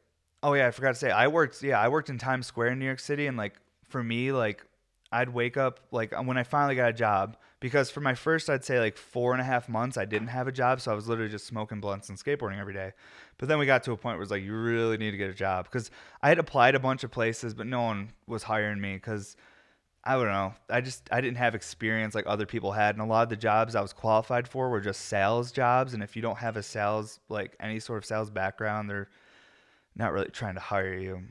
oh yeah, I forgot to say, I worked, yeah, I worked in Times Square in New York City, and like for me, like I'd wake up like uh, when I finally got a job because for my first, I'd say like four and a half months, I didn't have a job, so I was literally just smoking blunts and skateboarding every day. But then we got to a point where it's like you really need to get a job because I had applied a bunch of places, but no one was hiring me because I don't know. I just I didn't have experience like other people had, and a lot of the jobs I was qualified for were just sales jobs. And if you don't have a sales like any sort of sales background, they're not really trying to hire you.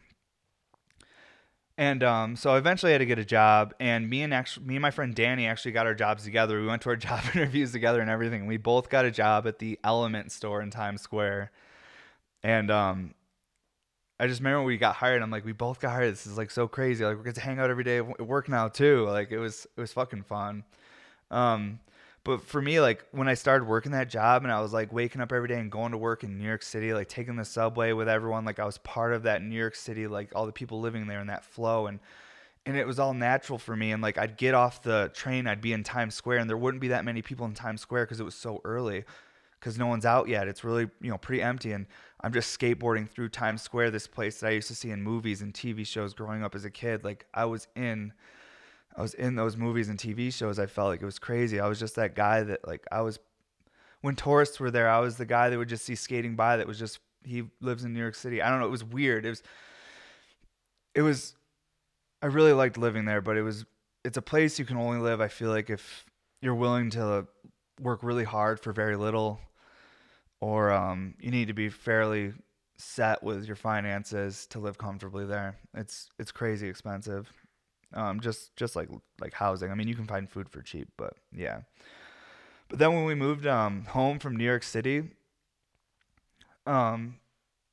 And um, so eventually I had to get a job, and me and actually me and my friend Danny actually got our jobs together. We went to our job interviews together and everything. We both got a job at the Element store in Times Square, and um, I just remember when we got hired. I'm like, we both got hired. This is like so crazy. Like we get to hang out every day at work now too. Like it was it was fucking fun. Um, but for me, like when I started working that job and I was like waking up every day and going to work in New York City, like taking the subway with everyone, like I was part of that New York City, like all the people living there and that flow and and it was all natural for me and like I'd get off the train, I'd be in Times Square and there wouldn't be that many people in Times Square because it was so early because no one's out yet. It's really, you know, pretty empty and I'm just skateboarding through Times Square, this place that I used to see in movies and TV shows growing up as a kid. Like I was in I was in those movies and TV shows. I felt like it was crazy. I was just that guy that like I was when tourists were there, I was the guy that would just see skating by that was just he lives in New York City. I don't know, it was weird. It was it was I really liked living there, but it was it's a place you can only live I feel like if you're willing to work really hard for very little or um, you need to be fairly set with your finances to live comfortably there. It's it's crazy expensive. Um, just just like like housing. I mean, you can find food for cheap, but yeah. But then when we moved um, home from New York City, um,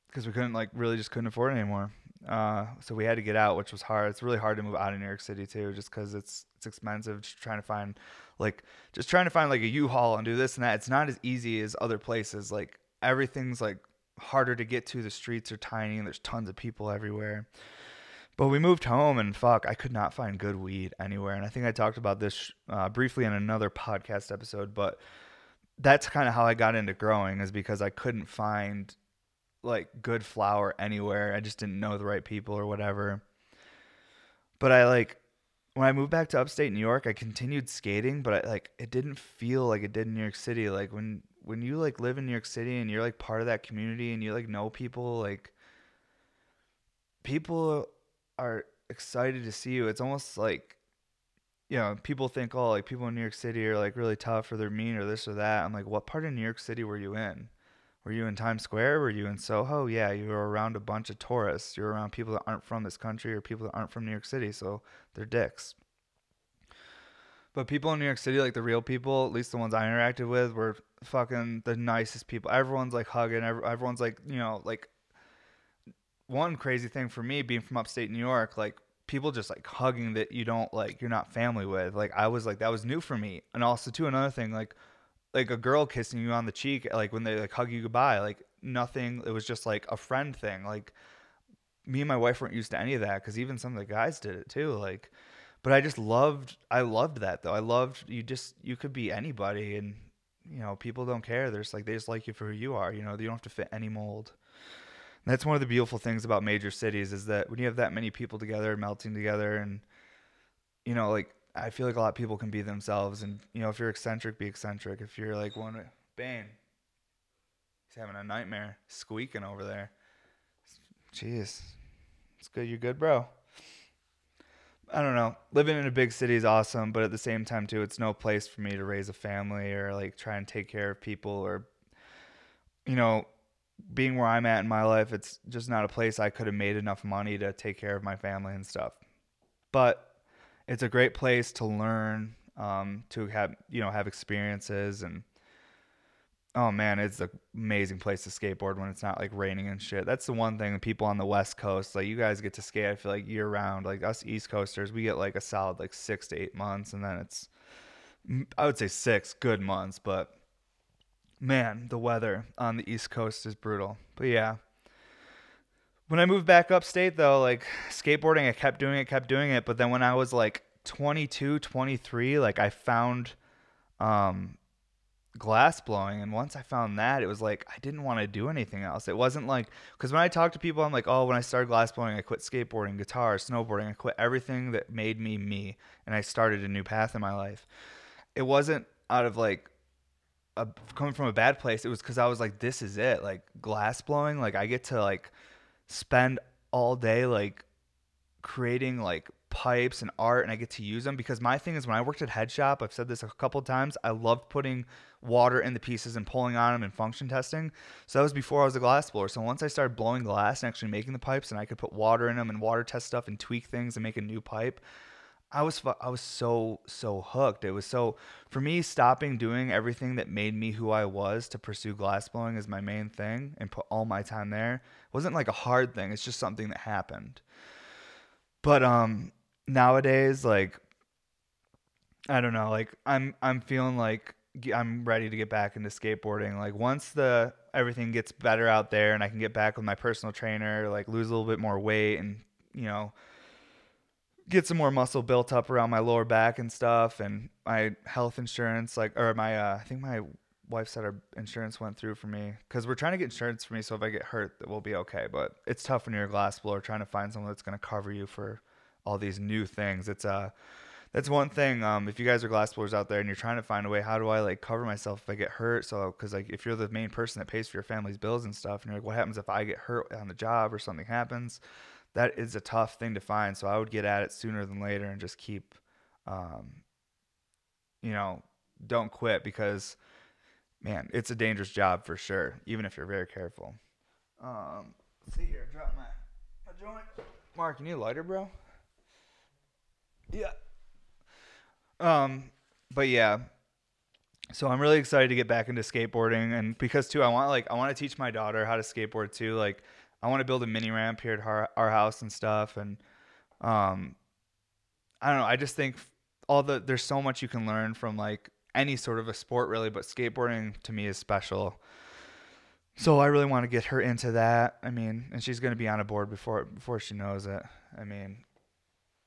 because we couldn't like really just couldn't afford it anymore. Uh, so we had to get out, which was hard. It's really hard to move out of New York City too, just because it's it's expensive. Just trying to find like just trying to find like a U-Haul and do this and that. It's not as easy as other places. Like everything's like harder to get to. The streets are tiny and there's tons of people everywhere. But we moved home and fuck, I could not find good weed anywhere. And I think I talked about this uh, briefly in another podcast episode, but that's kind of how I got into growing is because I couldn't find like good flower anywhere. I just didn't know the right people or whatever. But I like when I moved back to upstate New York, I continued skating, but I like it didn't feel like it did in New York City. Like when when you like live in New York City and you're like part of that community and you like know people, like people are excited to see you. It's almost like you know, people think, oh, like people in New York City are like really tough or they're mean or this or that. I'm like, what part of New York City were you in? Were you in Times Square? Were you in Soho? Yeah, you were around a bunch of tourists. You're around people that aren't from this country or people that aren't from New York City, so they're dicks. But people in New York City, like the real people, at least the ones I interacted with, were fucking the nicest people. Everyone's like hugging. Everyone's like, you know, like one crazy thing for me being from upstate New York, like people just like hugging that you don't like, you're not family with. Like I was like, that was new for me. And also, too, another thing, like like a girl kissing you on the cheek, like when they like hug you goodbye, like nothing. It was just like a friend thing. Like me and my wife weren't used to any of that because even some of the guys did it too. Like, but I just loved, I loved that though. I loved you just you could be anybody, and you know people don't care. There's like they just like you for who you are. You know you don't have to fit any mold. And that's one of the beautiful things about major cities is that when you have that many people together, melting together, and you know like I feel like a lot of people can be themselves, and you know, if you're eccentric, be eccentric. If you're like one, Bane, he's having a nightmare, squeaking over there. Jeez, it's good. You're good, bro. I don't know. Living in a big city is awesome, but at the same time, too, it's no place for me to raise a family or like try and take care of people or, you know, being where I'm at in my life, it's just not a place I could have made enough money to take care of my family and stuff. But it's a great place to learn, um, to have you know have experiences and oh man, it's an amazing place to skateboard when it's not like raining and shit. That's the one thing. People on the West Coast, like you guys get to skate. I feel like year round. Like us East Coasters, we get like a solid like six to eight months, and then it's I would say six good months, but man, the weather on the East Coast is brutal. But yeah, when I moved back upstate though, like skateboarding, I kept doing it, kept doing it. But then when I was like 22, 23, like I found um, glass blowing. And once I found that, it was like I didn't want to do anything else. It wasn't like, because when I talk to people, I'm like, oh, when I started glass blowing, I quit skateboarding, guitar, snowboarding, I quit everything that made me me. And I started a new path in my life. It wasn't out of like, a, coming from a bad place. It was because I was like, this is it. Like glass blowing, like I get to like, spend all day like creating like pipes and art and I get to use them because my thing is when I worked at Head Shop, I've said this a couple times, I loved putting water in the pieces and pulling on them and function testing. So that was before I was a glass blower. So once I started blowing glass and actually making the pipes and I could put water in them and water test stuff and tweak things and make a new pipe, I was I was so so hooked. It was so for me stopping doing everything that made me who I was to pursue glassblowing as my main thing and put all my time there wasn't like a hard thing. It's just something that happened. But um nowadays like I don't know, like I'm I'm feeling like I'm ready to get back into skateboarding. Like once the everything gets better out there and I can get back with my personal trainer, like lose a little bit more weight and, you know, get some more muscle built up around my lower back and stuff and my health insurance like or my uh, I think my wife said our insurance went through for me because we're trying to get insurance for me so if I get hurt that we'll be okay but it's tough when you're a glass blower trying to find someone that's going to cover you for all these new things. It's uh that's one thing um if you guys are glass blowers out there and you're trying to find a way how do I like cover myself if I get hurt? So because like if you're the main person that pays for your family's bills and stuff and you're like what happens if I get hurt on the job or something happens that is a tough thing to find. So I would get at it sooner than later and just keep, um, you know, don't quit because, man, it's a dangerous job for sure, even if you're very careful. Um, see here, drop my, my joint. Mark, you need a lighter, bro? Yeah. Um, but yeah. So I'm really excited to get back into skateboarding, and because too, I want like I want to teach my daughter how to skateboard too. Like I want to build a mini ramp here at our, our house and stuff. And um, I don't know. I just think all the there's so much you can learn from like any sort of a sport really, but skateboarding to me is special. So I really want to get her into that. I mean, and she's gonna be on a board before before she knows it. I mean,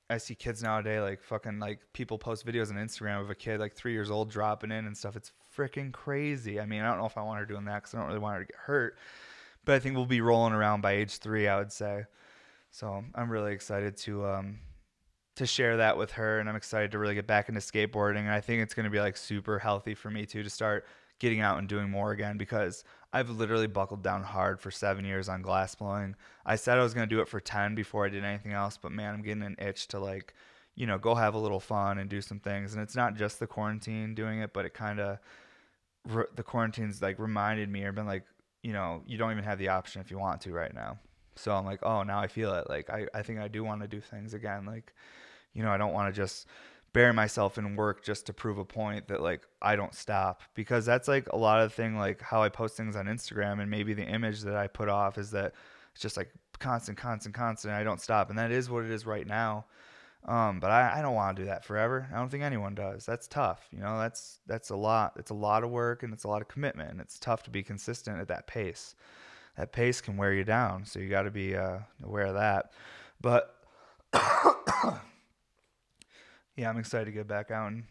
I see kids nowadays like fucking like people post videos on Instagram of a kid like three years old dropping in and stuff. It's freaking crazy. I mean, I don't know if I want her doing that because I don't really want her to get hurt but I think we'll be rolling around by age three, I would say. So I'm really excited to um, to share that with her, and I'm excited to really get back into skateboarding. And I think it's going to be like super healthy for me too to start getting out and doing more again because I've literally buckled down hard for seven years on glass blowing. I said I was going to do it for 10 before I did anything else, but man, I'm getting an itch to like, you know, go have a little fun and do some things. And it's not just the quarantine doing it, but it kind of, the quarantine's like reminded me or been like, you know, you don't even have the option if you want to right now. So I'm like, oh, now I feel it. Like, I, I think I do want to do things again. Like, you know, I don't want to just bury myself in work just to prove a point that like I don't stop because that's like a lot of thing like how I post things on Instagram and maybe the image that I put off is that it's just like constant, constant, constant. I don't stop, and that is what it is right now. Um, but I, I don't want to do that forever. I don't think anyone does. That's tough. You know, that's that's a lot. It's a lot of work and it's a lot of commitment. And it's tough to be consistent at that pace. That pace can wear you down. So you got to be uh, aware of that. But yeah, I'm excited to get back out and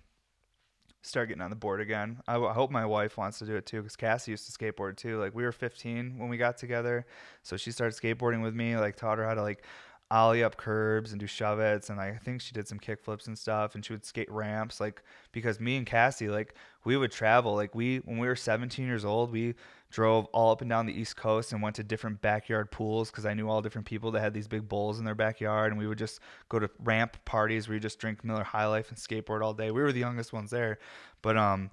start getting on the board again. I, w- I hope my wife wants to do it too because Cassie used to skateboard too. Like we were 15 when we got together, so she started skateboarding with me. Like taught her how to like ollie up curbs and do shove-its and I think she did some kick flips and stuff and she would skate ramps like because me and Cassie like we would travel like we when we were 17 years old we drove all up and down the east coast and went to different backyard pools because I knew all different people that had these big bowls in their backyard and we would just go to ramp parties where you just drink Miller High Life and skateboard all day. We were the youngest ones there but um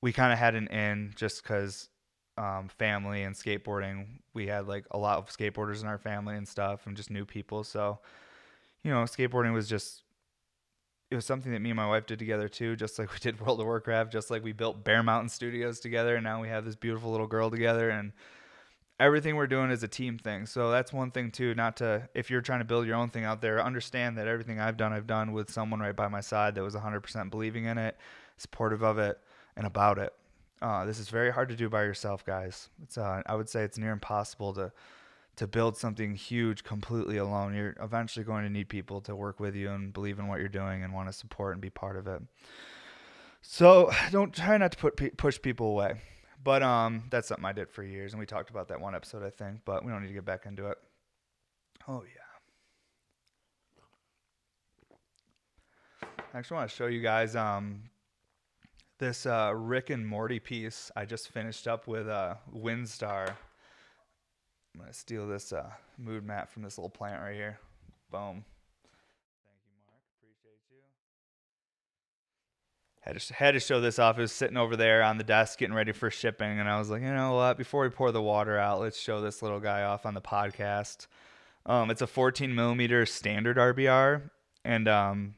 we kind of had an in just because um, family and skateboarding, we had like a lot of skateboarders in our family and stuff, and just new people. So, you know, skateboarding was just it was something that me and my wife did together too, just like we did World of Warcraft, just like we built Bear Mountain Studios together, and now we have this beautiful little girl together, and everything we're doing is a team thing. So that's one thing too. Not to if you're trying to build your own thing out there, understand that everything I've done, I've done with someone right by my side that was 100% believing in it, supportive of it, and about it. Uh, this is very hard to do by yourself, guys. It's uh, I would say it's near impossible to to build something huge completely alone. You're eventually going to need people to work with you and believe in what you're doing and want to support and be part of it. So don't try not to put push people away. But um, that's something I did for years, and we talked about that one episode, I think. But we don't need to get back into it. Oh yeah. I actually want to show you guys um, this uh, Rick and Morty piece I just finished up with uh, Windstar. I'm gonna steal this uh, mood mat from this little plant right here. Boom. Thank you, Mark. Appreciate you. Had to, had to show this off. It was sitting over there on the desk getting ready for shipping, and I was like, you know what? Before we pour the water out, let's show this little guy off on the podcast. Um, it's a 14 millimeter standard RBR, and um,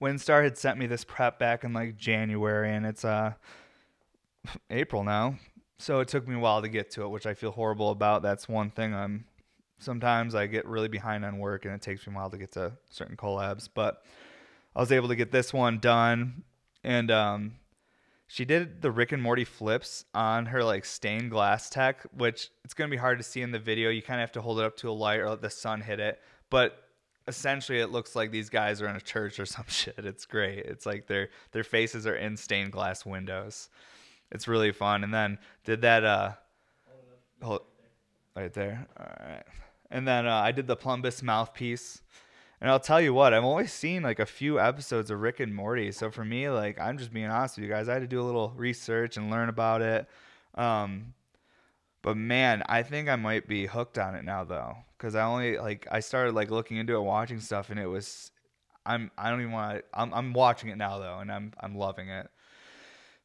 Windstar had sent me this prep back in like January, and it's uh April now. So it took me a while to get to it, which I feel horrible about. That's one thing I'm sometimes I get really behind on work and it takes me a while to get to certain collabs, but I was able to get this one done and um she did the Rick and Morty flips on her like stained glass tech, which it's going to be hard to see in the video. You kind of have to hold it up to a light or let the sun hit it. But essentially it looks like these guys are in a church or some shit. It's great. It's like their their faces are in stained glass windows. It's really fun. And then did that uh hold, right there. All right. And then uh, I did the Plumbus mouthpiece. And I'll tell you what, I've only seen like a few episodes of Rick and Morty. So for me, like I'm just being honest with you guys, I had to do a little research and learn about it. Um, but man, I think I might be hooked on it now though, because I only like I started like looking into it, watching stuff, and it was, I'm I don't even want to. I'm I'm watching it now though, and I'm I'm loving it.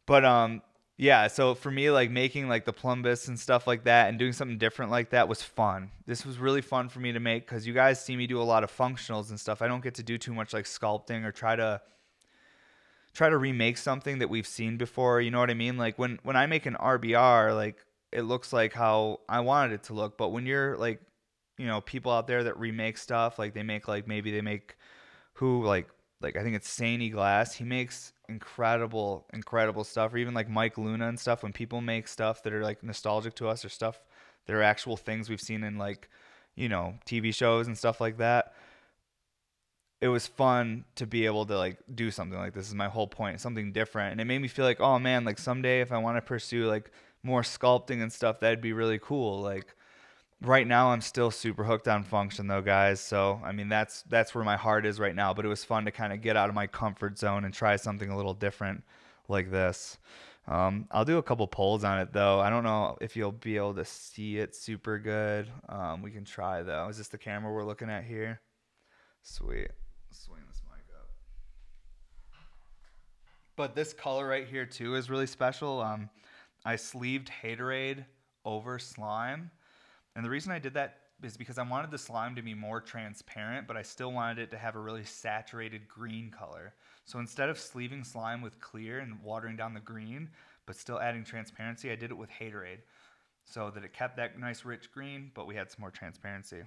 But um, yeah, so for me, like making like the plumbus and stuff like that and doing something different like that was fun. This was really fun for me to make because you guys see me do a lot of functionals and stuff. I don't get to do too much like sculpting or try to try to remake something that we've seen before. You know what I mean? Like when when I make an RBR, like it looks like how I wanted it to look. But when you're like, you know, people out there that remake stuff, like they make like maybe they make who like like I think it's Saney Glass. He makes incredible, incredible stuff. Or even like Mike Luna and stuff. When people make stuff that are like nostalgic to us or stuff that are actual things we've seen in like, you know, TV shows and stuff like that. It was fun to be able to like do something like this. Is my whole point, something different, and it made me feel like, oh man, like someday if I want to pursue like more sculpting and stuff, that'd be really cool. Like right now I'm still super hooked on function though, guys. So I mean that's that's where my heart is right now. But it was fun to kind of get out of my comfort zone and try something a little different like this. Um, I'll do a couple polls on it though. I don't know if you'll be able to see it super good. Um, we can try though. Is this the camera we're looking at here? Sweet. Swing this mic up. But this color right here too is really special. Um, I sleeved Haterade over slime and the reason I did that is because I wanted the slime to be more transparent, but I still wanted it to have a really saturated green color. So instead of sleeving slime with clear and watering down the green, but still adding transparency, I did it with Haterade so that it kept that nice rich green, but we had some more transparency.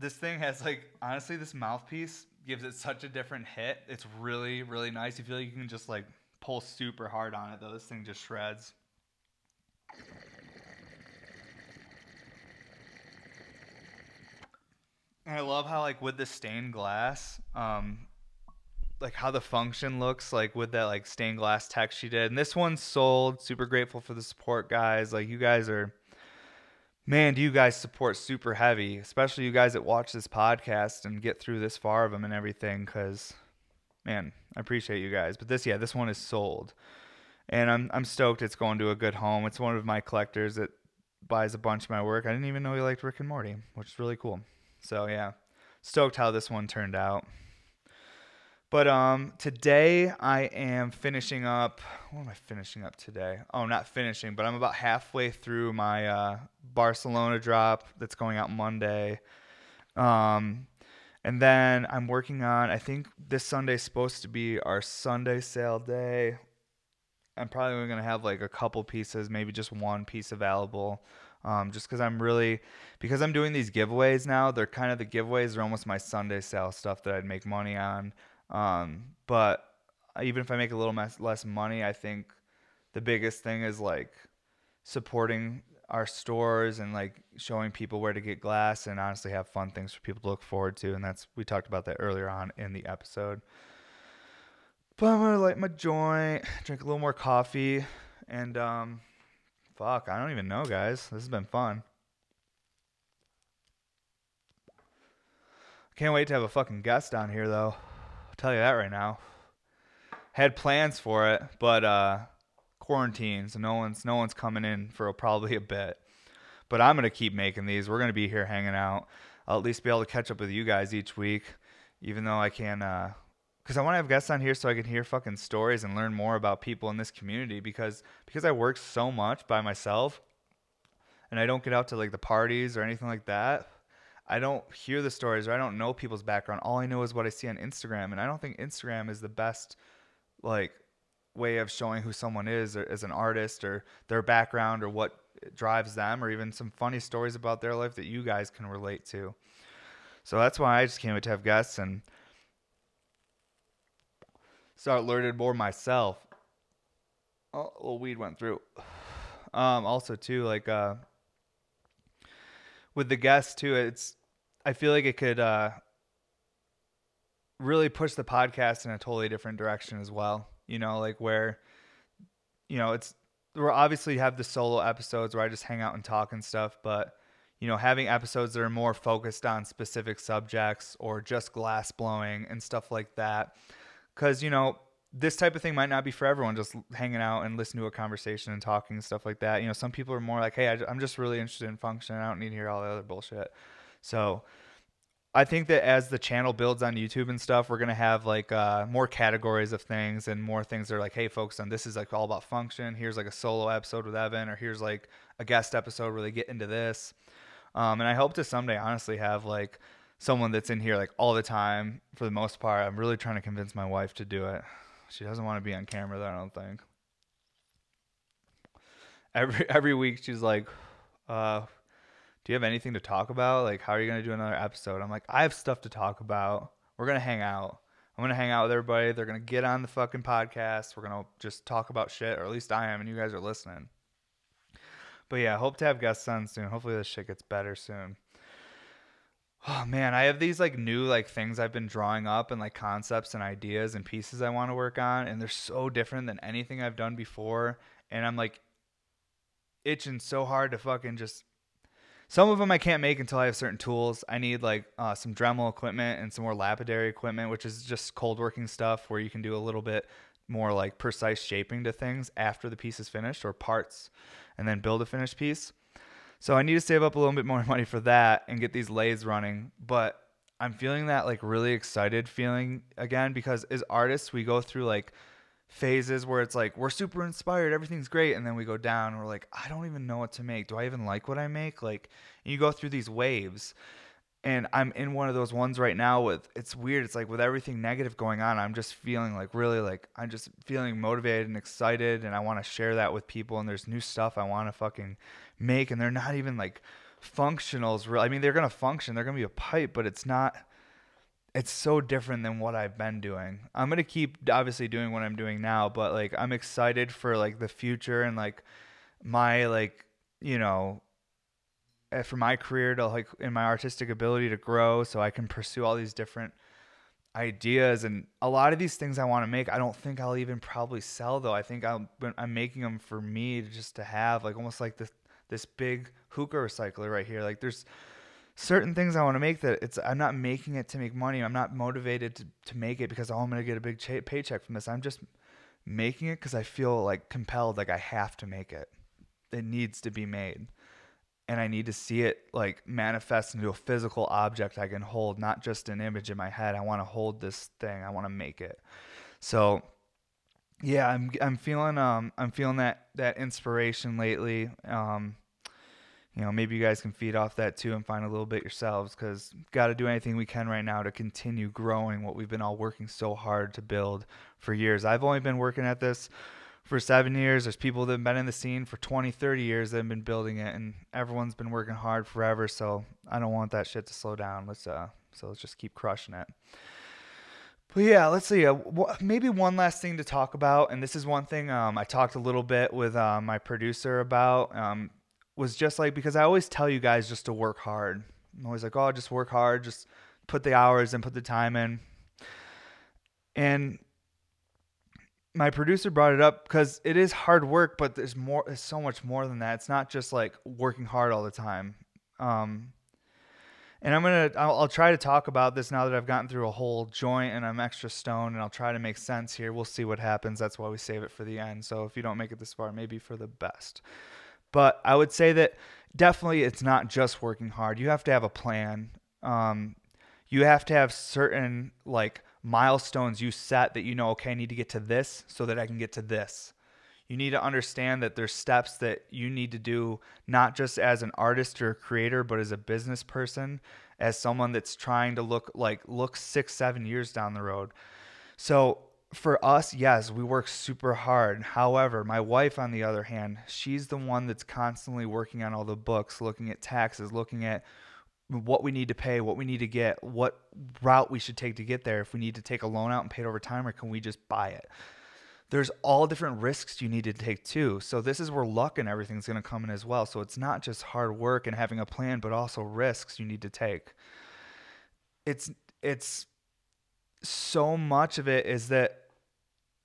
This thing has like honestly this mouthpiece gives it such a different hit. It's really, really nice. You feel like you can just like pull super hard on it though. This thing just shreds. And I love how like with the stained glass, um, like how the function looks like with that like stained glass text she did. And this one's sold. Super grateful for the support, guys. Like you guys are man, do you guys support super heavy, especially you guys that watch this podcast and get through this far of them and everything. Because, man, I appreciate you guys. But this, yeah, this one is sold, and I'm I'm stoked it's going to a good home. It's one of my collectors that buys a bunch of my work. I didn't even know he liked Rick and Morty, which is really cool. So yeah, stoked how this one turned out. But um, today I am finishing up. What am I finishing up today? Oh, not finishing, but I'm about halfway through my uh, Barcelona drop that's going out Monday. Um, and then I'm working on. I think this Sunday is supposed to be our Sunday sale day. I'm probably gonna have like a couple pieces, maybe just one piece available. Um, just because I'm really because I'm doing these giveaways now. They're kind of the giveaways are almost my Sunday sale stuff that I'd make money on. Um, but even if I make a little less money, I think the biggest thing is like supporting our stores and like showing people where to get glass and honestly have fun things for people to look forward to. And that's, we talked about that earlier on in the episode. But I'm gonna light my joint, drink a little more coffee, and um, fuck, I don't even know, guys. This has been fun. Can't wait to have a fucking guest down here, though tell you that right now. Had plans for it, but uh, quarantine, so no one's no one's coming in for a, probably a bit. But I'm gonna keep making these. We're gonna be here hanging out. I'll at least be able to catch up with you guys each week, even though I can. Uh, because I want to have guests on here so I can hear fucking stories and learn more about people in this community. Because because I work so much by myself, and I don't get out to like the parties or anything like that, I don't hear the stories or I don't know people's background. All I know is what I see on Instagram, and I don't think Instagram is the best like way of showing who someone is or, as an artist or their background or what drives them or even some funny stories about their life that you guys can relate to. So that's why I just came to have guests and start learning more myself. Oh, a little weed went through. Um, also too, like uh, with the guests too, it's I feel like it could uh, really push the podcast in a totally different direction as well. You know, like where you know it's we're obviously have the solo episodes where I just hang out and talk and stuff, but you know, having episodes that are more focused on specific subjects or just glass blowing and stuff like that. Cause, you know, this type of thing might not be for everyone, just hanging out and listening to a conversation and talking and stuff like that. You know, some people are more like, hey, I, am just really interested in function. I don't need to hear all the other bullshit. So I think that as the channel builds on YouTube and stuff, we're gonna have like uh, more categories of things and more things that are like, hey, folks, on this is like all about function. Here's like a solo episode with Evan, or here's like a guest episode where they get into this. Um, and I hope to someday honestly have like someone that's in here like all the time for the most part. I'm really trying to convince my wife to do it. She doesn't want to be on camera though, I don't think. Every every week she's like, uh, do you have anything to talk about? Like, how are you going to do another episode? I'm like, I have stuff to talk about. We're going to hang out. I'm going to hang out with everybody. They're going to get on the fucking podcast. We're going to just talk about shit, or at least I am, and you guys are listening. But yeah, hope to have guests on soon. Hopefully this shit gets better soon. Oh man, I have these like new like things I've been drawing up and like concepts and ideas and pieces I want to work on and they're so different than anything I've done before and I'm like itching so hard to fucking just some of them I can't make until I have certain tools. I need like uh, some Dremel equipment and some more lapidary equipment, which is just cold working stuff where you can do a little bit more like precise shaping to things after the piece is finished or parts and then build a finished piece. So I need to save up a little bit more money for that and get these lathes running. But I'm feeling that like really excited feeling again because as artists we go through like phases where it's like we're super inspired, everything's great, and then we go down. we're like, I don't even know what to make. Do I even like what I make? Like, you go through these waves, and I'm in one of those ones right now. With it's weird. It's like with everything negative going on, I'm just feeling like really like I'm just feeling motivated and excited, and I want to share that with people. And there's new stuff I want to fucking make, and they're not even like functionals. Real. I mean, they're gonna function. They're gonna be a pipe, but it's not it's so different than what I've been doing. I'm going to keep obviously doing what I'm doing now, but like I'm excited for like the future and like my like, you know, eh, for my career to like in my artistic ability to grow so I can pursue all these different ideas and a lot of these things I want to make I don't think I'll even probably sell though. I think I'm I'm making them for me just to have like almost like this this big hookah recycler right here. Like there's certain things I want to make that it's I'm not making it to make money. I'm not motivated to, to make it because oh I'm gonna get a big cha- paycheck from this. I'm just making it because I feel like compelled, like I have to make it. It needs to be made, and I need to see it like manifest into a physical object I can hold, not just an image in my head. I want to hold this thing. I want to make it. So yeah, I'm I'm feeling um I'm feeling that that inspiration lately. Um, you know, maybe you guys can feed off that too and find a little bit yourselves because got to do anything we can right now to continue growing what we've been all working so hard to build for years. I've only been working at this for seven years. There's people that have been in the scene for 20, 30 years that have been building it, and everyone's been working hard forever. So I don't want that shit to slow down. Let's uh, so let's just keep crushing it. But yeah, let's see. Uh, maybe one last thing to talk about, and this is one thing um, I talked a little bit with uh, my producer about. Um, was just like because I always tell you guys just to work hard. I'm always like, oh, just work hard, just put the hours and put the time in. And my producer brought it up because it is hard work, but there's more. There's so much more than that. It's not just like working hard all the time. Um, and I'm gonna, I'll, I'll, try to talk about this now that I've gotten through a whole joint and I'm extra stoned, and I'll try to make sense here. We'll see what happens. That's why we save it for the end. So if you don't make it this far, maybe for the best. But I would say that definitely it's not just working hard. You have to have a plan. Um, you have to have certain like milestones you set that you know, okay, I need to get to this so that I can get to this. You need to understand that there's steps that you need to do not just as an artist or a creator, but as a business person, as someone that's trying to look like look six, seven years down the road. So for us, yes, we work super hard. However, my wife, on the other hand, she's the one that's constantly working on all the books, looking at taxes, looking at what we need to pay, what we need to get, what route we should take to get there. If we need to take a loan out and pay it over time, or can we just buy it? There's all different risks you need to take too. So this is where luck and everything's going to come in as well. So it's not just hard work and having a plan, but also risks you need to take. It's it's so much of it is that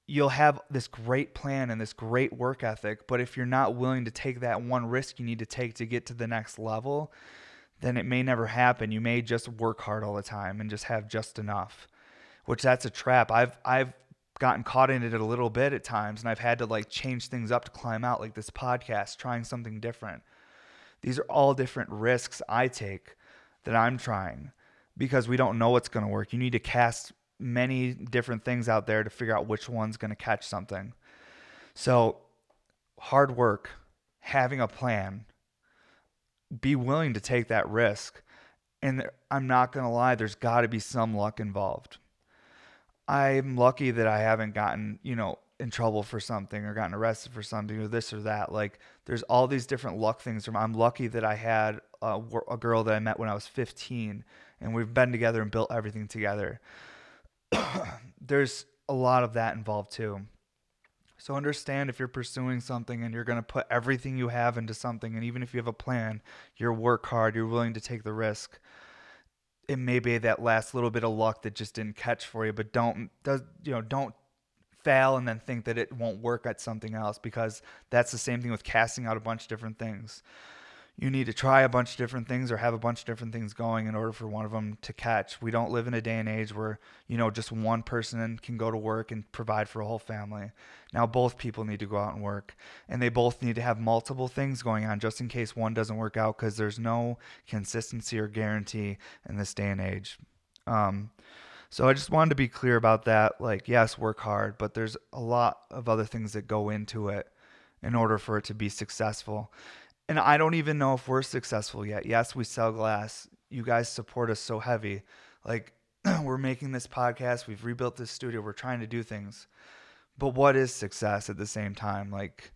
you'll have this great plan and this great work ethic, but if you're not willing to take that one risk you need to take to get to the next level, then it may never happen. You may just work hard all the time and just have just enough, which that's a trap. I've I've gotten caught in it a little bit at times and I've had to like change things up to climb out like this podcast, trying something different. These are all different risks I take that I'm trying because we don't know what's going to work. You need to cast many different things out there to figure out which one's going to catch something. So, hard work, having a plan, be willing to take that risk. And I'm not going to lie, there's got to be some luck involved. I'm lucky that I haven't gotten, you know, in trouble for something or gotten arrested for something or this or that. Like there's all these different luck things. I'm lucky that I had a, a girl that I met when I was 15 and we've been together and built everything together. there's a lot of that involved too. So understand if you're pursuing something and you're going to put everything you have into something, and even if you have a plan, you work hard, you're willing to take the risk. It may be that last little bit of luck that just didn't catch for you, but don't does you know don't fail and then think that it won't work at something else because that's the same thing with casting out a bunch of different things you need to try a bunch of different things or have a bunch of different things going in order for one of them to catch. We don't live in a day and age where, you know, just one person can go to work and provide for a whole family. Now both people need to go out and work and they both need to have multiple things going on just in case one doesn't work out because there's no consistency or guarantee in this day and age. Um, so I just wanted to be clear about that. Like, yes, work hard, but there's a lot of other things that go into it in order for it to be successful and I don't even know if we're successful yet. Yes, we sell glass. You guys support us so heavy. Like we're making this podcast, we've rebuilt this studio, we're trying to do things. But what is success at the same time? Like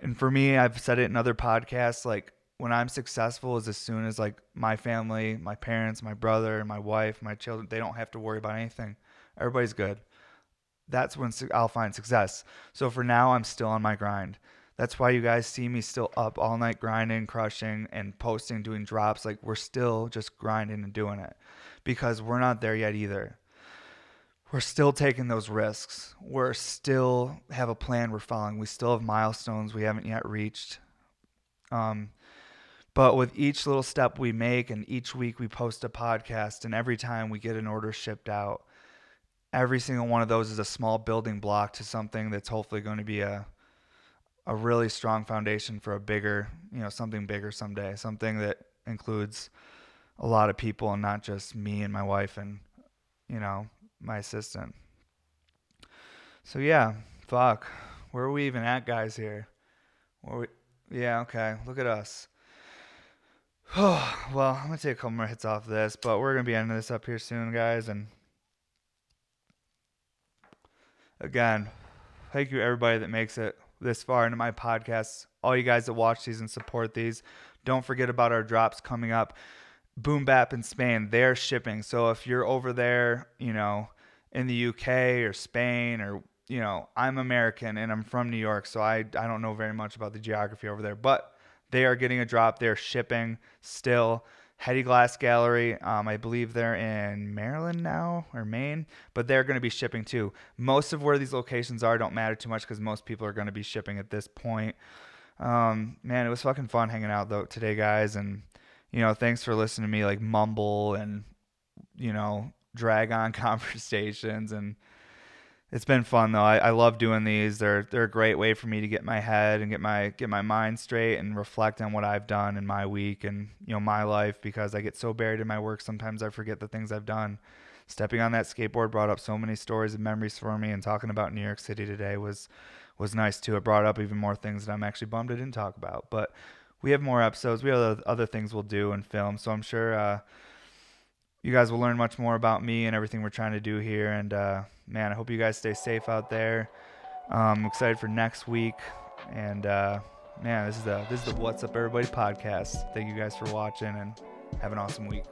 and for me, I've said it in other podcasts like when I'm successful is as soon as like my family, my parents, my brother, my wife, my children, they don't have to worry about anything. Everybody's good. That's when I'll find success. So for now, I'm still on my grind. That's why you guys see me still up all night grinding, crushing, and posting, doing drops. Like we're still just grinding and doing it because we're not there yet either. We're still taking those risks. We're still have a plan we're following. We still have milestones we haven't yet reached. Um, but with each little step we make, and each week we post a podcast, and every time we get an order shipped out, every single one of those is a small building block to something that's hopefully going to be a a really strong foundation for a bigger, you know, something bigger someday, something that includes a lot of people and not just me and my wife and, you know, my assistant. So yeah, fuck. Where are we even at, guys? Here, Where we? Yeah, okay. Look at us. well, I'm gonna take a couple more hits off this, but we're gonna be ending this up here soon, guys. And again, thank you everybody that makes it this far into my podcasts, all you guys that watch these and support these, don't forget about our drops coming up. Boom Bap in Spain, they're shipping. So if you're over there, you know, in the UK or Spain or you know, I'm American and I'm from New York, so I I don't know very much about the geography over there, but they are getting a drop. They're shipping still. Heady Glass Gallery. Um, I believe they're in Maryland now or Maine, but they're going to be shipping too. Most of where these locations are don't matter too much because most people are going to be shipping at this point. Um, man, it was fucking fun hanging out though today, guys, and you know, thanks for listening to me like mumble and you know drag on conversations and it's been fun though. I, I love doing these. They're they're a great way for me to get my head and get my get my mind straight and reflect on what I've done in my week and you know my life because I get so buried in my work sometimes I forget the things I've done. Stepping on that skateboard brought up so many stories and memories for me and talking about New York City today was was nice too. It brought up even more things that I'm actually bummed I didn't talk about. But we have more episodes. We have other things we'll do and film. So I'm sure uh, you guys will learn much more about me and everything we're trying to do here. And uh, man, I hope you guys stay safe out there. Um, I'm excited for next week. And uh, man, this is the this is the What's Up Everybody podcast. Thank you guys for watching and have an awesome week.